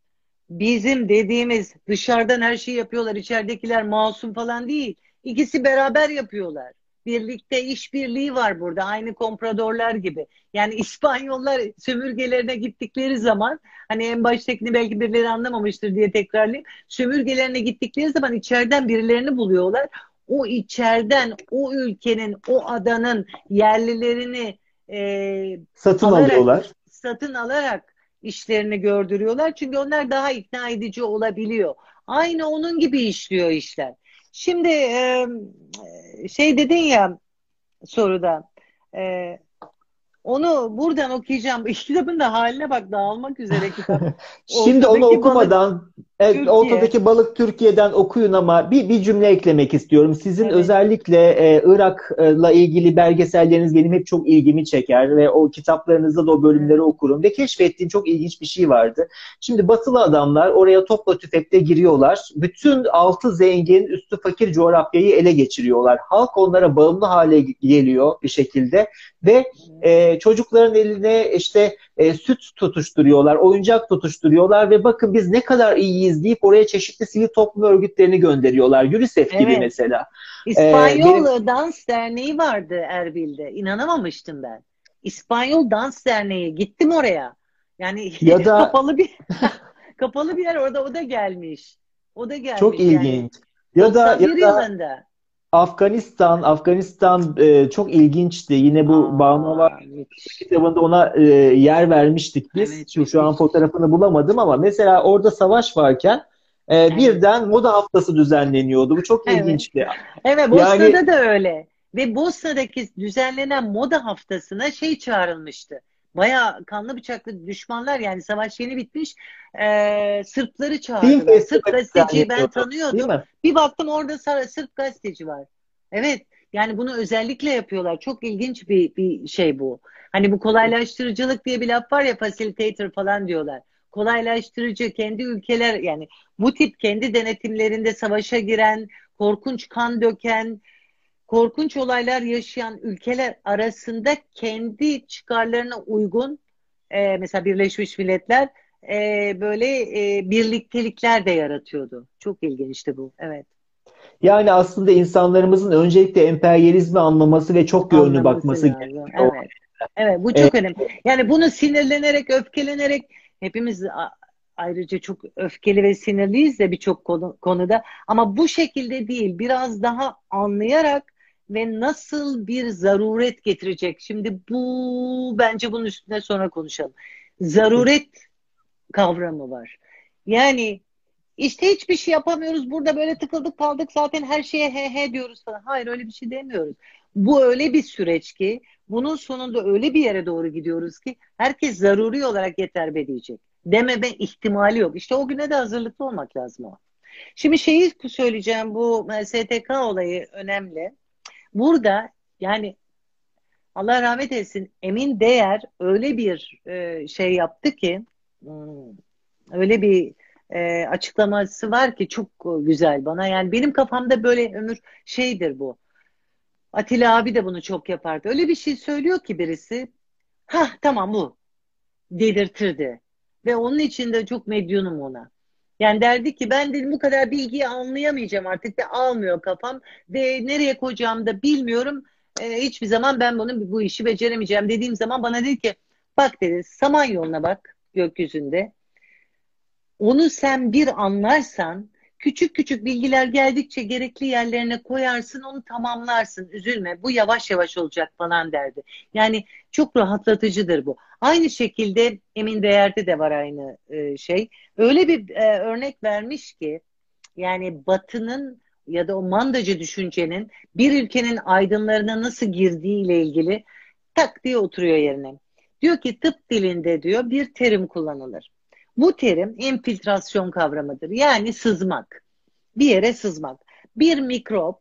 bizim dediğimiz dışarıdan her şeyi yapıyorlar. İçeridekiler masum falan değil. İkisi beraber yapıyorlar birlikte işbirliği var burada. Aynı kompradorlar gibi. Yani *laughs* İspanyollar sömürgelerine gittikleri zaman hani en baştakini belki birileri anlamamıştır diye tekrarlayayım. Sömürgelerine gittikleri zaman içeriden birilerini buluyorlar. O içeriden o ülkenin, o adanın yerlilerini e, satın alarak, alıyorlar. Satın alarak işlerini gördürüyorlar. Çünkü onlar daha ikna edici olabiliyor. Aynı onun gibi işliyor işler. Şimdi e, şey dedin ya soruda e, onu buradan okuyacağım. *laughs* Kitabın da haline bak dağılmak üzere kitap. *laughs* Şimdi onu okumadan balık, evet, ortadaki balık Türkiye'den okuyun ama bir, bir cümle eklemek istiyorum. Sizin evet. özellikle e, Irak'la ilgili belgeselleriniz benim hep çok ilgimi çeker ve o kitaplarınızda da o bölümleri evet. okurum ve keşfettiğim çok ilginç bir şey vardı. Şimdi batılı adamlar oraya topla tüfekle giriyorlar. Bütün altı zengin, üstü fakir coğrafyayı ele geçiriyorlar. Halk onlara bağımlı hale geliyor bir şekilde ve e, çocukların eline işte e, süt tutuşturuyorlar, oyuncak tutuşturuyorlar ve bakın biz ne kadar iyiyiz deyip oraya çeşitli sivil toplum örgütlerini gönderiyorlar. UNICEF evet. gibi mesela. İspanyol ee, benim... Dans Derneği vardı Erbil'de. İnanamamıştım ben. İspanyol Dans Derneği. Gittim oraya. Yani *laughs* ya da... kapalı bir *laughs* kapalı bir yer orada o da gelmiş. O da gelmiş. Çok ilginç. Yani. Ya da ya da yılında. Afganistan, Afganistan e, çok ilginçti. Yine bu Aa, Bağımlı kitabında ona e, yer vermiştik biz. Evet, şu, şu an fotoğrafını bulamadım ama mesela orada savaş varken e, evet. birden moda haftası düzenleniyordu. Bu çok evet. ilginçti. Evet, Bosna'da yani, da öyle. Ve Bosna'daki düzenlenen moda haftasına şey çağrılmıştı. Baya kanlı bıçaklı düşmanlar yani savaş yeni bitmiş. E, Sırpları çağırdılar. Sırp gazeteciyi ben tanıyordum. Bir baktım orada Sırp gazeteci var. Evet yani bunu özellikle yapıyorlar. Çok ilginç bir, bir şey bu. Hani bu kolaylaştırıcılık diye bir laf var ya facilitator falan diyorlar. Kolaylaştırıcı kendi ülkeler yani bu tip kendi denetimlerinde savaşa giren, korkunç kan döken, korkunç olaylar yaşayan ülkeler arasında kendi çıkarlarına uygun e, mesela Birleşmiş Milletler e, böyle e, birliktelikler de yaratıyordu. Çok ilginçti bu. Evet. Yani aslında insanlarımızın öncelikle emperyalizmi anlaması ve çok yönlü bakması gerekiyor. Evet. evet, bu çok evet. önemli. Yani bunu sinirlenerek, öfkelenerek hepimiz ayrıca çok öfkeli ve sinirliyiz de birçok konu, konuda. Ama bu şekilde değil, biraz daha anlayarak ve nasıl bir zaruret getirecek. Şimdi bu bence bunun üstüne sonra konuşalım. Zaruret kavramı var. Yani işte hiçbir şey yapamıyoruz. Burada böyle tıkıldık kaldık zaten her şeye he he diyoruz falan. Hayır öyle bir şey demiyoruz. Bu öyle bir süreç ki bunun sonunda öyle bir yere doğru gidiyoruz ki herkes zaruri olarak yeter be diyecek. Dememe ihtimali yok. İşte o güne de hazırlıklı olmak lazım o. Şimdi şeyi söyleyeceğim bu STK olayı önemli. Burada yani Allah rahmet etsin Emin Değer öyle bir e, şey yaptı ki hmm, öyle bir e, açıklaması var ki çok güzel bana. Yani benim kafamda böyle ömür şeydir bu. Atilla abi de bunu çok yapardı. Öyle bir şey söylüyor ki birisi. Ha tamam bu. Delirtirdi. Ve onun için de çok medyunum ona. Yani derdi ki ben dedim bu kadar bilgiyi anlayamayacağım artık ve almıyor kafam ve nereye koyacağımı da bilmiyorum. E, hiçbir zaman ben bunu bu işi beceremeyeceğim dediğim zaman bana dedi ki bak dedi Samanyolu'na bak gökyüzünde. Onu sen bir anlarsan küçük küçük bilgiler geldikçe gerekli yerlerine koyarsın onu tamamlarsın üzülme bu yavaş yavaş olacak falan derdi. Yani çok rahatlatıcıdır bu. Aynı şekilde Emin Değer'de de var aynı e, şey. Öyle bir e, örnek vermiş ki yani Batı'nın ya da o mandacı düşüncenin bir ülkenin aydınlarına nasıl girdiği ile ilgili tak diye oturuyor yerine. Diyor ki tıp dilinde diyor bir terim kullanılır. Bu terim infiltrasyon kavramıdır. Yani sızmak. Bir yere sızmak. Bir mikrop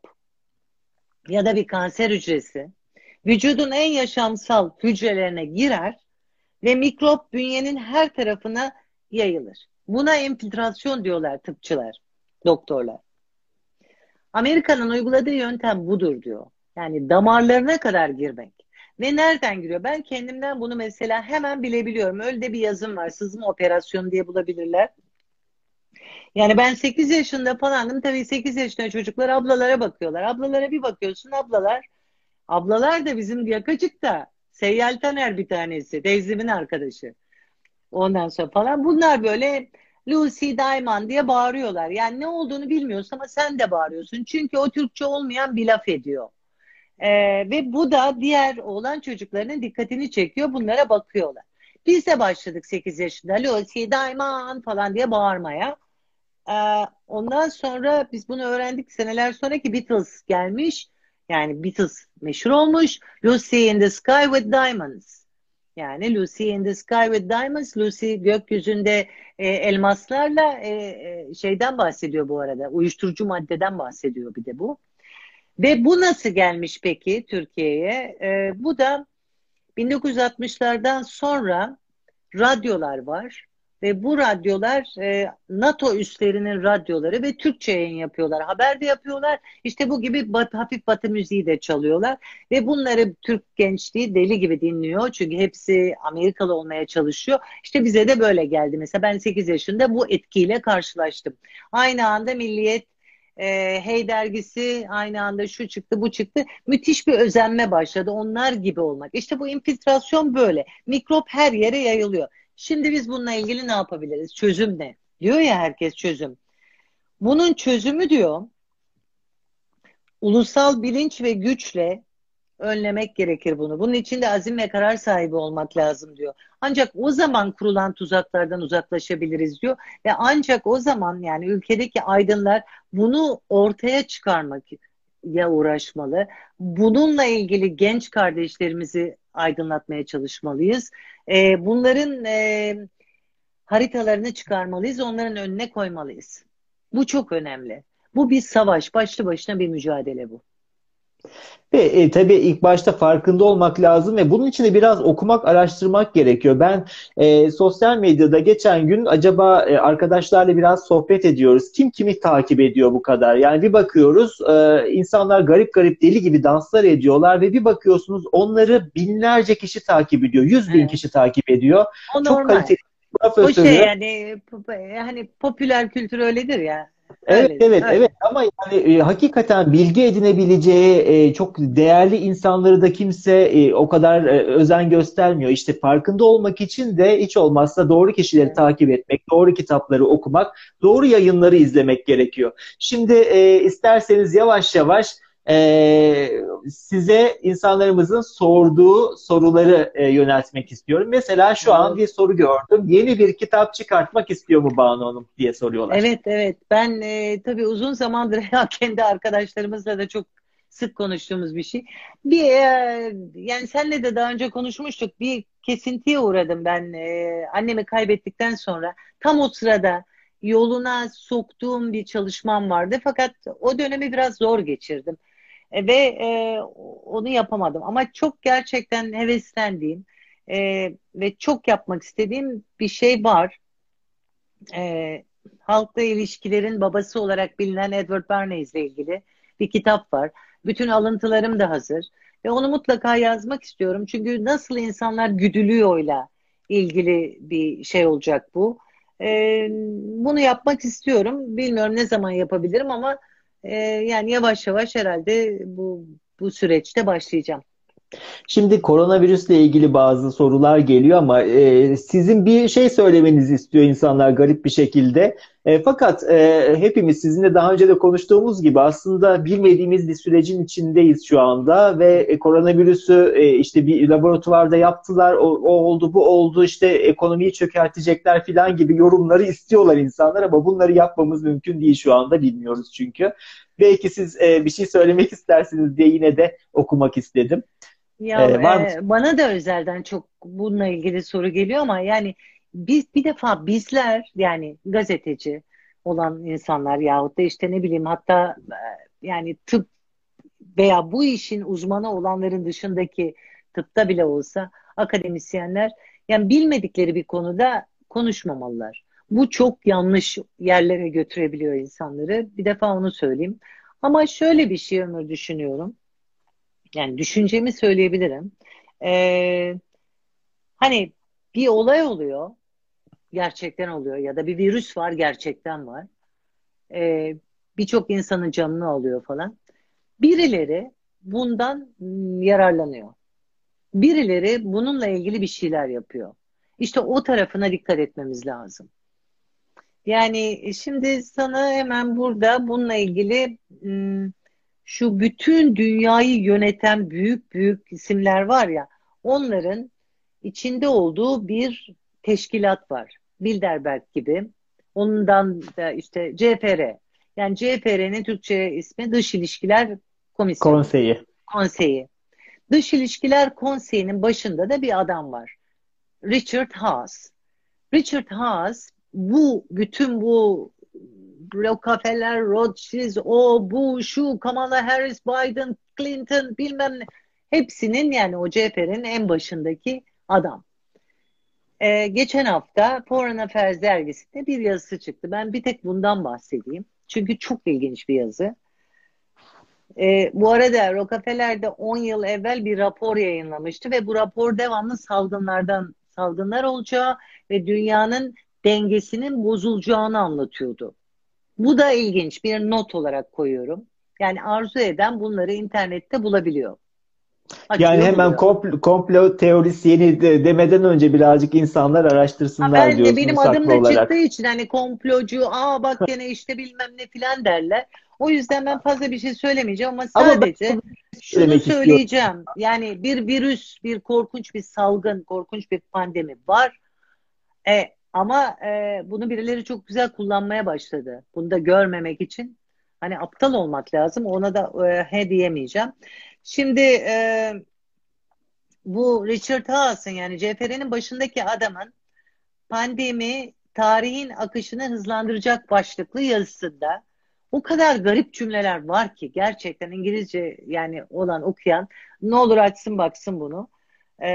ya da bir kanser hücresi vücudun en yaşamsal hücrelerine girer ve mikrop bünyenin her tarafına yayılır. Buna infiltrasyon diyorlar tıpçılar, doktorlar. Amerika'nın uyguladığı yöntem budur diyor. Yani damarlarına kadar girmek. Ve nereden giriyor? Ben kendimden bunu mesela hemen bilebiliyorum. Öyle de bir yazım var. Sızma operasyonu diye bulabilirler. Yani ben 8 yaşında falandım. Tabii 8 yaşında çocuklar ablalara bakıyorlar. Ablalara bir bakıyorsun ablalar. Ablalar da bizim yakacık da. Seyyal Taner bir tanesi. Teyzemin arkadaşı. Ondan sonra falan. Bunlar böyle Lucy Diamond diye bağırıyorlar. Yani ne olduğunu bilmiyorsun ama sen de bağırıyorsun. Çünkü o Türkçe olmayan bir laf ediyor. Ee, ve bu da diğer oğlan çocuklarının dikkatini çekiyor. Bunlara bakıyorlar. Biz de başladık 8 yaşında. Lucy Diamond falan diye bağırmaya. Ee, ondan sonra biz bunu öğrendik seneler sonra ki Beatles gelmiş. Yani Beatles meşhur olmuş. Lucy in the Sky with Diamonds. Yani Lucy in the Sky with Diamonds. Lucy gökyüzünde e, elmaslarla e, e, şeyden bahsediyor bu arada. Uyuşturucu maddeden bahsediyor bir de bu. Ve bu nasıl gelmiş peki Türkiye'ye? E, bu da 1960'lardan sonra radyolar var Ve bu radyolar e, NATO üslerinin radyoları ve Türkçe yayın yapıyorlar. Haber de yapıyorlar. İşte bu gibi bat, hafif batı müziği de çalıyorlar. Ve bunları Türk gençliği deli gibi dinliyor. Çünkü hepsi Amerikalı olmaya çalışıyor. İşte bize de böyle geldi. Mesela ben 8 yaşında bu etkiyle karşılaştım. Aynı anda Milliyet e, Hey dergisi aynı anda şu çıktı bu çıktı. Müthiş bir özenme başladı. Onlar gibi olmak. İşte bu infiltrasyon böyle. Mikrop her yere yayılıyor. Şimdi biz bununla ilgili ne yapabiliriz? Çözüm ne? Diyor ya herkes çözüm. Bunun çözümü diyor ulusal bilinç ve güçle önlemek gerekir bunu. Bunun için de azim ve karar sahibi olmak lazım diyor. Ancak o zaman kurulan tuzaklardan uzaklaşabiliriz diyor ve ancak o zaman yani ülkedeki aydınlar bunu ortaya çıkarmak ya uğraşmalı. Bununla ilgili genç kardeşlerimizi aydınlatmaya çalışmalıyız. E, bunların e, haritalarını çıkarmalıyız, onların önüne koymalıyız. Bu çok önemli. Bu bir savaş, başlı başına bir mücadele bu. Ve e, tabii ilk başta farkında olmak lazım ve bunun için de biraz okumak, araştırmak gerekiyor. Ben e, sosyal medyada geçen gün acaba e, arkadaşlarla biraz sohbet ediyoruz. Kim kimi takip ediyor bu kadar? Yani bir bakıyoruz e, insanlar garip garip deli gibi danslar ediyorlar ve bir bakıyorsunuz onları binlerce kişi takip ediyor. Yüz bin evet. kişi takip ediyor. O Çok normal. kaliteli O şey yani hani popüler kültür öyledir ya. Evet öyle, evet öyle. evet ama yani e, hakikaten bilgi edinebileceği e, çok değerli insanları da kimse e, o kadar e, özen göstermiyor. İşte farkında olmak için de hiç olmazsa doğru kişileri evet. takip etmek, doğru kitapları okumak, doğru yayınları izlemek gerekiyor. Şimdi e, isterseniz yavaş yavaş e, size insanlarımızın sorduğu soruları e, yöneltmek istiyorum. Mesela şu an bir soru gördüm. Yeni bir kitap çıkartmak istiyor mu Banu Hanım diye soruyorlar. Evet evet. Ben e, tabii uzun zamandır *laughs* ya kendi arkadaşlarımızla da çok sık konuştuğumuz bir şey. Bir e, yani senle de daha önce konuşmuştuk. Bir kesintiye uğradım ben e, annemi kaybettikten sonra. Tam o sırada yoluna soktuğum bir çalışmam vardı. Fakat o dönemi biraz zor geçirdim. E, ve e, onu yapamadım. Ama çok gerçekten heveslendiğim e, ve çok yapmak istediğim bir şey var. E, halkla ilişkilerin babası olarak bilinen Edward Bernays ile ilgili bir kitap var. Bütün alıntılarım da hazır. Ve onu mutlaka yazmak istiyorum. Çünkü nasıl insanlar güdülüyorla ilgili bir şey olacak bu. Ee, bunu yapmak istiyorum. Bilmiyorum ne zaman yapabilirim ama e, yani yavaş yavaş herhalde bu bu süreçte başlayacağım. Şimdi koronavirüsle ilgili bazı sorular geliyor ama e, sizin bir şey söylemenizi istiyor insanlar garip bir şekilde. E, fakat e, hepimiz sizinle daha önce de konuştuğumuz gibi aslında bilmediğimiz bir sürecin içindeyiz şu anda ve e, koronavirüsü e, işte bir laboratuvarda yaptılar, o, o oldu, bu oldu, işte ekonomiyi çökertecekler falan gibi yorumları istiyorlar insanlar ama bunları yapmamız mümkün değil şu anda bilmiyoruz çünkü. Belki siz e, bir şey söylemek *laughs* istersiniz diye yine de okumak istedim. Ya ee, var e, bana da özelden çok bununla ilgili soru geliyor ama yani biz bir defa bizler yani gazeteci olan insanlar yahut da işte ne bileyim hatta e, yani tıp veya bu işin uzmanı olanların dışındaki tıpta bile olsa akademisyenler yani bilmedikleri bir konuda konuşmamalılar. Bu çok yanlış yerlere götürebiliyor insanları. Bir defa onu söyleyeyim. Ama şöyle bir şey ömür düşünüyorum. Yani düşüncemi söyleyebilirim. Ee, hani bir olay oluyor. Gerçekten oluyor. Ya da bir virüs var. Gerçekten var. Ee, Birçok insanın canını alıyor falan. Birileri bundan yararlanıyor. Birileri bununla ilgili bir şeyler yapıyor. İşte o tarafına dikkat etmemiz lazım. Yani şimdi sana hemen burada bununla ilgili hmm, şu bütün dünyayı yöneten büyük büyük isimler var ya onların içinde olduğu bir teşkilat var. Bilderberg gibi. Ondan da işte CFR. Yani CFR'nin Türkçe ismi Dış İlişkiler Komisyonu. Konseyi. Konseyi. Dış İlişkiler Konseyi'nin başında da bir adam var. Richard Haas. Richard Haas bu bütün bu Rockefeller, Rothschild, o, bu, şu, Kamala Harris, Biden, Clinton bilmem ne. Hepsinin yani o CHP'nin en başındaki adam. Ee, geçen hafta Foreign Affairs dergisinde bir yazısı çıktı. Ben bir tek bundan bahsedeyim. Çünkü çok ilginç bir yazı. Ee, bu arada Rockefeller'de 10 yıl evvel bir rapor yayınlamıştı ve bu rapor devamlı salgınlardan salgınlar olacağı ve dünyanın dengesinin bozulacağını anlatıyordu. Bu da ilginç bir not olarak koyuyorum. Yani arzu eden bunları internette bulabiliyor. Açıyor yani hemen komplo, komplo teorisyeni de, demeden önce birazcık insanlar araştırsınlar ha ben de benim adım da olarak. çıktığı için hani komplocu aa bak gene işte bilmem ne filan derler. O yüzden ben fazla bir şey söylemeyeceğim ama sadece ama şunu söyleyeceğim. Istiyorum. Yani bir virüs, bir korkunç bir salgın, korkunç bir pandemi var. E, ama e, bunu birileri çok güzel kullanmaya başladı. Bunu da görmemek için hani aptal olmak lazım. Ona da e, he diyemeyeceğim. Şimdi e, bu Richard Haas'ın yani CFR'nin başındaki adamın pandemi tarihin akışını hızlandıracak başlıklı yazısında o kadar garip cümleler var ki gerçekten İngilizce yani olan okuyan ne olur açsın baksın bunu. Ee,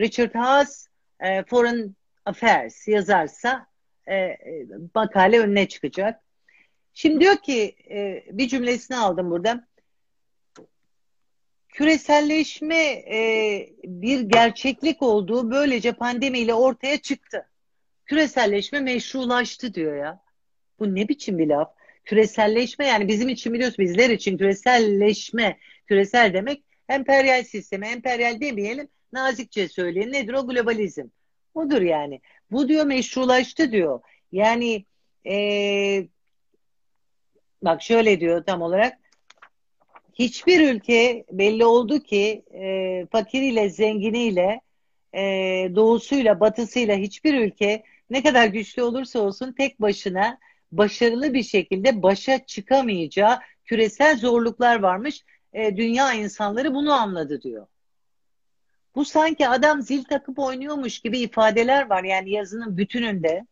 Richard Haas e, Foreign Affairs yazarsa e, e, makale önüne çıkacak. Şimdi diyor ki e, bir cümlesini aldım burada. Küreselleşme e, bir gerçeklik olduğu böylece pandemiyle ortaya çıktı. Küreselleşme meşrulaştı diyor ya. Bu ne biçim bir laf? Küreselleşme yani bizim için biliyorsun bizler için küreselleşme, küresel demek emperyal sistemi, emperyal demeyelim nazikçe söyleyin nedir o globalizm. Odur yani. Bu diyor meşrulaştı diyor. Yani ee, bak şöyle diyor tam olarak hiçbir ülke belli oldu ki e, fakiriyle zenginiyle e, doğusuyla batısıyla hiçbir ülke ne kadar güçlü olursa olsun tek başına başarılı bir şekilde başa çıkamayacağı küresel zorluklar varmış. E, dünya insanları bunu anladı diyor. Bu sanki adam zil takıp oynuyormuş gibi ifadeler var yani yazının bütününde.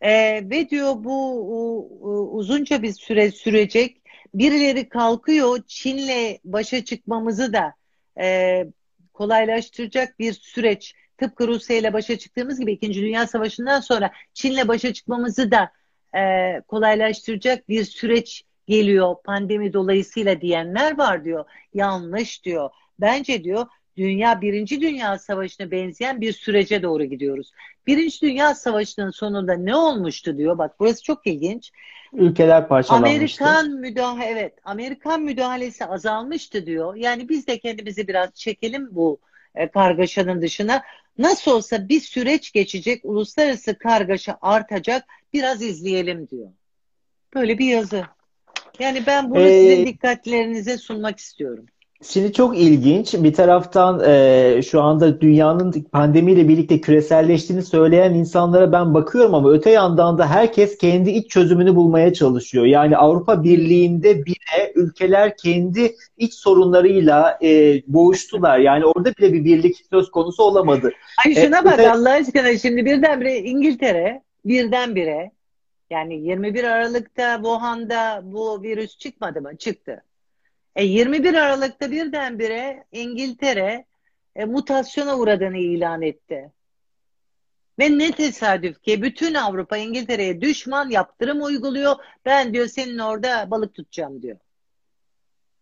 E, ve diyor bu u, uzunca bir süre sürecek. Birileri kalkıyor Çin'le başa çıkmamızı da e, kolaylaştıracak bir süreç. Tıpkı Rusya ile başa çıktığımız gibi İkinci Dünya Savaşı'ndan sonra Çin'le başa çıkmamızı da e, kolaylaştıracak bir süreç geliyor pandemi dolayısıyla diyenler var diyor. Yanlış diyor. Bence diyor dünya Birinci Dünya Savaşı'na benzeyen bir sürece doğru gidiyoruz. Birinci Dünya Savaşı'nın sonunda ne olmuştu diyor. Bak burası çok ilginç. Ülkeler parçalanmıştı. Amerikan müdahale evet Amerikan müdahalesi azalmıştı diyor. Yani biz de kendimizi biraz çekelim bu e, kargaşanın dışına. Nasıl olsa bir süreç geçecek, uluslararası kargaşa artacak, biraz izleyelim diyor. Böyle bir yazı. Yani ben bunu ee, sizin dikkatlerinize sunmak istiyorum. Şimdi çok ilginç. Bir taraftan e, şu anda dünyanın pandemiyle birlikte küreselleştiğini söyleyen insanlara ben bakıyorum ama öte yandan da herkes kendi iç çözümünü bulmaya çalışıyor. Yani Avrupa Birliği'nde bile ülkeler kendi iç sorunlarıyla e, boğuştular. Yani orada bile bir birlik söz konusu olamadı. Ay şuna e, bak öte... Allah aşkına şimdi birdenbire İngiltere birdenbire yani 21 Aralık'ta Wuhan'da bu virüs çıkmadı mı? Çıktı. E, 21 Aralık'ta birdenbire İngiltere e, mutasyona uğradığını ilan etti. Ve ne tesadüf ki bütün Avrupa İngiltere'ye düşman yaptırım uyguluyor. Ben diyor senin orada balık tutacağım diyor.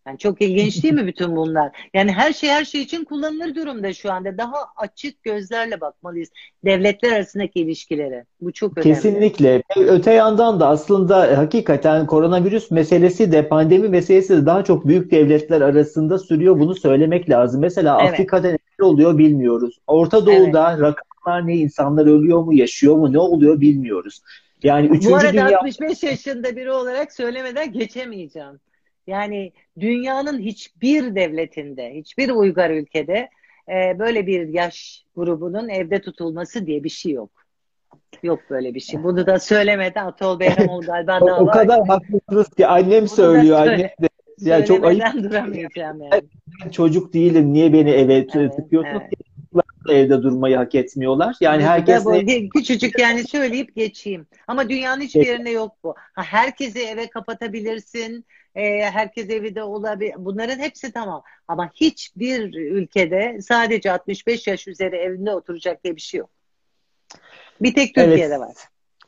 Yani çok ilginç değil mi bütün bunlar? Yani her şey her şey için kullanılır durumda şu anda. Daha açık gözlerle bakmalıyız devletler arasındaki ilişkilere. Bu çok önemli. Kesinlikle. Öte yandan da aslında hakikaten koronavirüs meselesi de pandemi meselesi de daha çok büyük devletler arasında sürüyor. Bunu söylemek lazım. Mesela evet. Afrika'da neler oluyor bilmiyoruz. Orta Doğu'da evet. rakamlar ne? İnsanlar ölüyor mu, yaşıyor mu, ne oluyor bilmiyoruz. Yani üçüncü Bu arada dünya... 65 yaşında biri olarak söylemeden geçemeyeceğim. Yani dünyanın hiçbir devletinde, hiçbir uygar ülkede e, böyle bir yaş grubunun evde tutulması diye bir şey yok. Yok böyle bir şey. Bunu da söylemeden Atol Behramoğlu galiba o, o kadar haklısınız ki annem Bunu söylüyor. Annem de. Ya çok ayıp. duramayacağım yani. Ben çocuk değilim. Niye beni eve evet, tıkıyorsunuz? Evet. Evde durmayı hak etmiyorlar. Yani herkes bu, *laughs* küçücük yani söyleyip geçeyim. Ama dünyanın hiçbir yerinde yok bu. Ha, herkesi eve kapatabilirsin e, herkes evinde olabilir. Bunların hepsi tamam. Ama hiçbir ülkede sadece 65 yaş üzeri evinde oturacak diye bir şey yok. Bir tek Türkiye'de evet. var.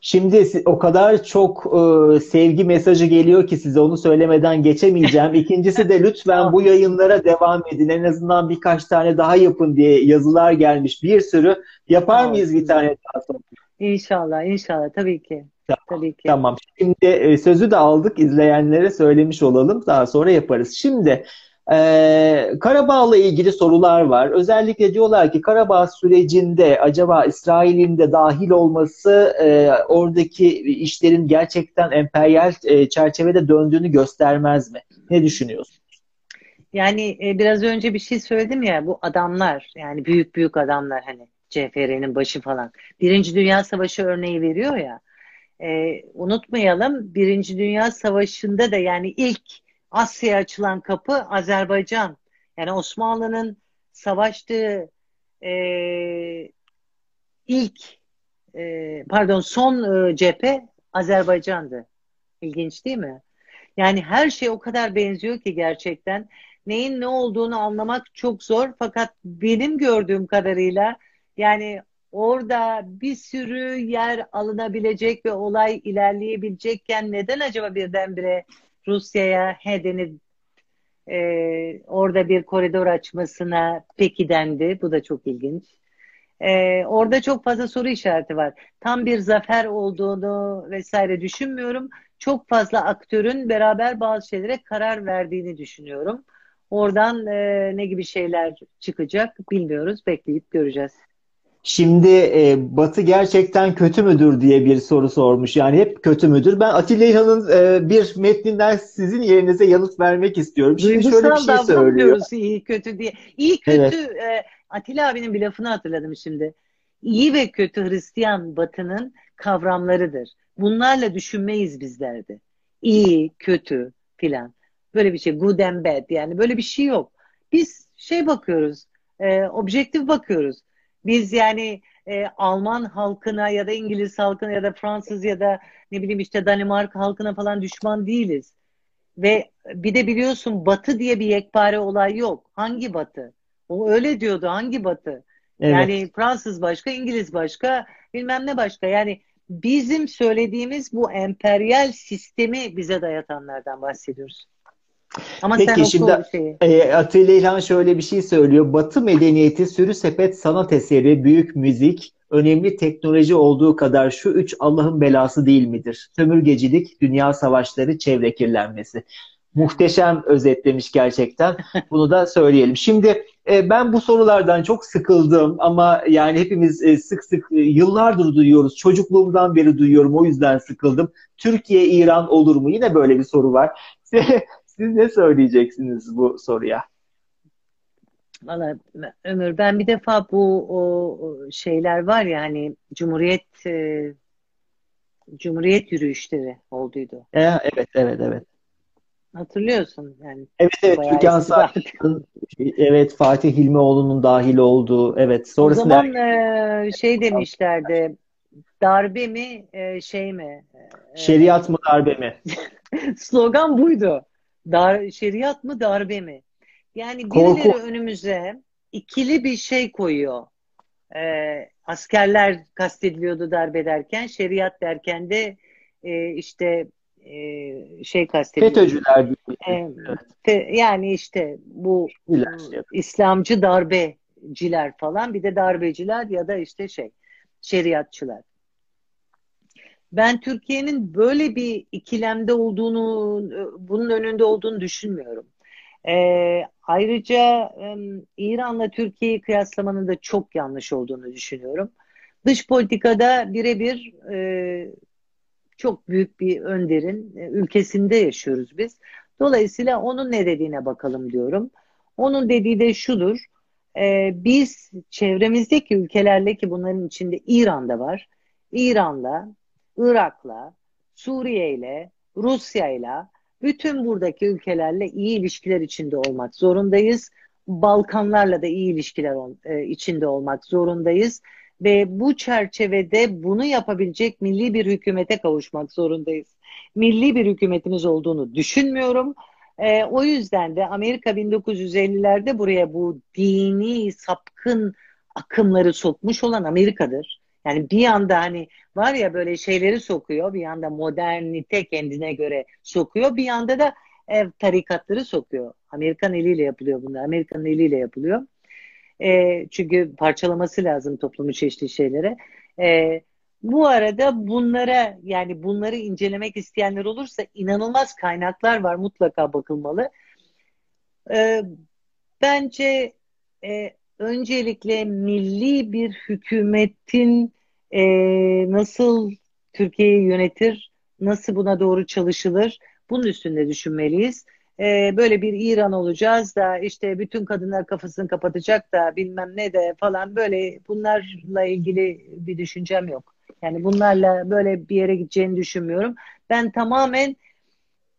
Şimdi o kadar çok e, sevgi mesajı geliyor ki size onu söylemeden geçemeyeceğim. *laughs* İkincisi de lütfen bu yayınlara devam edin. En azından birkaç tane daha yapın diye yazılar gelmiş. Bir sürü. Yapar mıyız bir tane daha sonra? İnşallah, inşallah. Tabii ki. Tabii ki. Tamam. Şimdi e, sözü de aldık. izleyenlere söylemiş olalım. Daha sonra yaparız. Şimdi ee, Karabağ'la ilgili sorular var. Özellikle diyorlar ki Karabağ sürecinde acaba İsrail'in de dahil olması e, oradaki işlerin gerçekten emperyal e, çerçevede döndüğünü göstermez mi? Ne düşünüyorsunuz? Yani e, biraz önce bir şey söyledim ya bu adamlar yani büyük büyük adamlar hani CFR'nin başı falan. Birinci Dünya Savaşı örneği veriyor ya. E, unutmayalım Birinci Dünya Savaşı'nda da yani ilk Asya'ya açılan kapı Azerbaycan. Yani Osmanlı'nın savaştığı e, ilk e, pardon son e, cephe Azerbaycan'dı. İlginç değil mi? Yani her şey o kadar benziyor ki gerçekten. Neyin ne olduğunu anlamak çok zor fakat benim gördüğüm kadarıyla yani orada bir sürü yer alınabilecek ve olay ilerleyebilecekken neden acaba birdenbire Rusya'ya he denir e, orada bir koridor açmasına peki dendi. Bu da çok ilginç. E, orada çok fazla soru işareti var. Tam bir zafer olduğunu vesaire düşünmüyorum. Çok fazla aktörün beraber bazı şeylere karar verdiğini düşünüyorum. Oradan e, ne gibi şeyler çıkacak bilmiyoruz. Bekleyip göreceğiz. Şimdi e, Batı gerçekten kötü müdür diye bir soru sormuş. Yani hep kötü müdür? Ben Atilla İlhan'ın e, bir metninden sizin yerinize yanıt vermek istiyorum. Şimdi Duygusal şöyle bir şey söylüyor. iyi kötü diye. İyi kötü evet. e, Atilla abinin bir lafını hatırladım şimdi. İyi ve kötü Hristiyan Batı'nın kavramlarıdır. Bunlarla düşünmeyiz bizlerde. İyi, kötü filan. Böyle bir şey. Good and bad yani böyle bir şey yok. Biz şey bakıyoruz. E, objektif bakıyoruz biz yani e, Alman halkına ya da İngiliz halkına ya da Fransız ya da ne bileyim işte Danimarka halkına falan düşman değiliz. Ve bir de biliyorsun Batı diye bir yekpare olay yok. Hangi Batı? O öyle diyordu. Hangi Batı? Evet. Yani Fransız başka, İngiliz başka, bilmem ne başka. Yani bizim söylediğimiz bu emperyal sistemi bize dayatanlardan bahsediyoruz. Ama Peki sen şimdi e, Atilla İlhan şöyle bir şey söylüyor. Batı medeniyeti sürü sepet sanat eseri, büyük müzik, önemli teknoloji olduğu kadar şu üç Allah'ın belası değil midir? Sömürgecilik, dünya savaşları, çevre kirlenmesi. Muhteşem özetlemiş gerçekten. *laughs* Bunu da söyleyelim. Şimdi e, ben bu sorulardan çok sıkıldım ama yani hepimiz e, sık sık e, yıllardır duyuyoruz. Çocukluğumdan beri duyuyorum. O yüzden sıkıldım. Türkiye İran olur mu? Yine böyle bir soru var. *laughs* Siz ne söyleyeceksiniz bu soruya? Valla Ömür ben bir defa bu o şeyler var ya hani Cumhuriyet e, Cumhuriyet yürüyüşleri olduydu. E, evet evet evet. Hatırlıyorsun yani. Evet evet Türkan Saat'ın evet Fatih Hilmioğlu'nun dahil olduğu evet. Sonrasında... O zaman e, şey demişlerdi darbe mi e, şey mi? E, Şeriat mı darbe mi? *laughs* Slogan buydu. Dar, şeriat mı darbe mi? Yani birileri Korku. önümüze ikili bir şey koyuyor. Ee, askerler kastediliyordu darbe derken, şeriat derken de e, işte e, şey kastediliyor. FETÖ'cüler. E, te, yani işte bu İler. İslamcı darbeciler falan bir de darbeciler ya da işte şey şeriatçılar. Ben Türkiye'nin böyle bir ikilemde olduğunu, bunun önünde olduğunu düşünmüyorum. Ee, ayrıca e, İran'la Türkiye'yi kıyaslamanın da çok yanlış olduğunu düşünüyorum. Dış politikada birebir e, çok büyük bir önderin e, ülkesinde yaşıyoruz biz. Dolayısıyla onun ne dediğine bakalım diyorum. Onun dediği de şudur. E, biz çevremizdeki ülkelerle ki bunların içinde İran'da var. İran'la Irak'la, Suriye'yle, Rusya'yla, bütün buradaki ülkelerle iyi ilişkiler içinde olmak zorundayız. Balkanlarla da iyi ilişkiler e, içinde olmak zorundayız ve bu çerçevede bunu yapabilecek milli bir hükümete kavuşmak zorundayız. Milli bir hükümetimiz olduğunu düşünmüyorum. E, o yüzden de Amerika 1950'lerde buraya bu dini sapkın akımları sokmuş olan Amerika'dır. Yani bir anda hani var ya böyle şeyleri sokuyor, bir anda modernite kendine göre sokuyor, bir anda da ev tarikatları sokuyor. Amerikan eliyle yapılıyor bunlar. Amerikan eliyle yapılıyor. E, çünkü parçalaması lazım toplumu çeşitli şeylere. E, bu arada bunlara yani bunları incelemek isteyenler olursa inanılmaz kaynaklar var mutlaka bakılmalı. E, bence e, öncelikle milli bir hükümetin e, nasıl Türkiye'yi yönetir, nasıl buna doğru çalışılır bunun üstünde düşünmeliyiz. E, böyle bir İran olacağız da işte bütün kadınlar kafasını kapatacak da bilmem ne de falan böyle bunlarla ilgili bir düşüncem yok. Yani bunlarla böyle bir yere gideceğini düşünmüyorum. Ben tamamen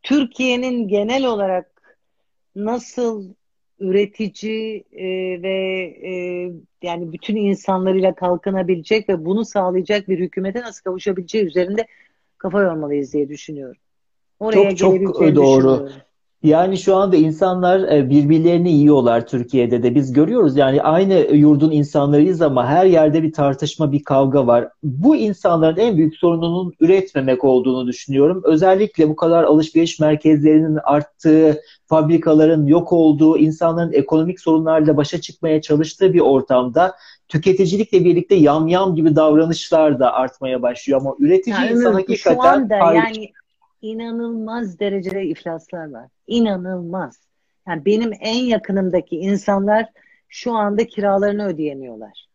Türkiye'nin genel olarak nasıl üretici e, ve e, yani bütün insanlarıyla kalkınabilecek ve bunu sağlayacak bir hükümete nasıl kavuşabileceği üzerinde kafa yormalıyız diye düşünüyorum. Oraya çok çok doğru. Yani şu anda insanlar e, birbirlerini yiyorlar Türkiye'de de biz görüyoruz yani aynı yurdun insanlarıyız ama her yerde bir tartışma bir kavga var. Bu insanların en büyük sorununun üretmemek olduğunu düşünüyorum. Özellikle bu kadar alışveriş merkezlerinin arttığı, fabrikaların yok olduğu, insanların ekonomik sorunlarla başa çıkmaya çalıştığı bir ortamda tüketicilikle birlikte yamyam gibi davranışlar da artmaya başlıyor ama üretici yani insan hakikaten şu anda yani inanılmaz derecede iflaslar var. İnanılmaz. Yani benim en yakınımdaki insanlar şu anda kiralarını ödeyemiyorlar.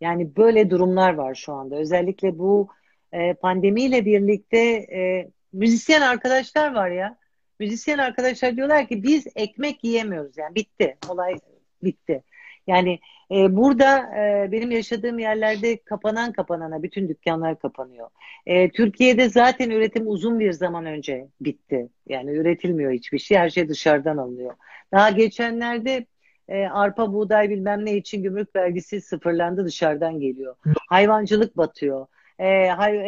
Yani böyle durumlar var şu anda. Özellikle bu e, pandemiyle birlikte e, müzisyen arkadaşlar var ya. Müzisyen arkadaşlar diyorlar ki biz ekmek yiyemiyoruz. Yani bitti. Olay bitti. Yani e, burada e, benim yaşadığım yerlerde kapanan kapanana bütün dükkanlar kapanıyor. E, Türkiye'de zaten üretim uzun bir zaman önce bitti. Yani üretilmiyor hiçbir şey. Her şey dışarıdan alınıyor. Daha geçenlerde e, arpa, buğday bilmem ne için gümrük vergisi sıfırlandı dışarıdan geliyor. Hayvancılık batıyor. E,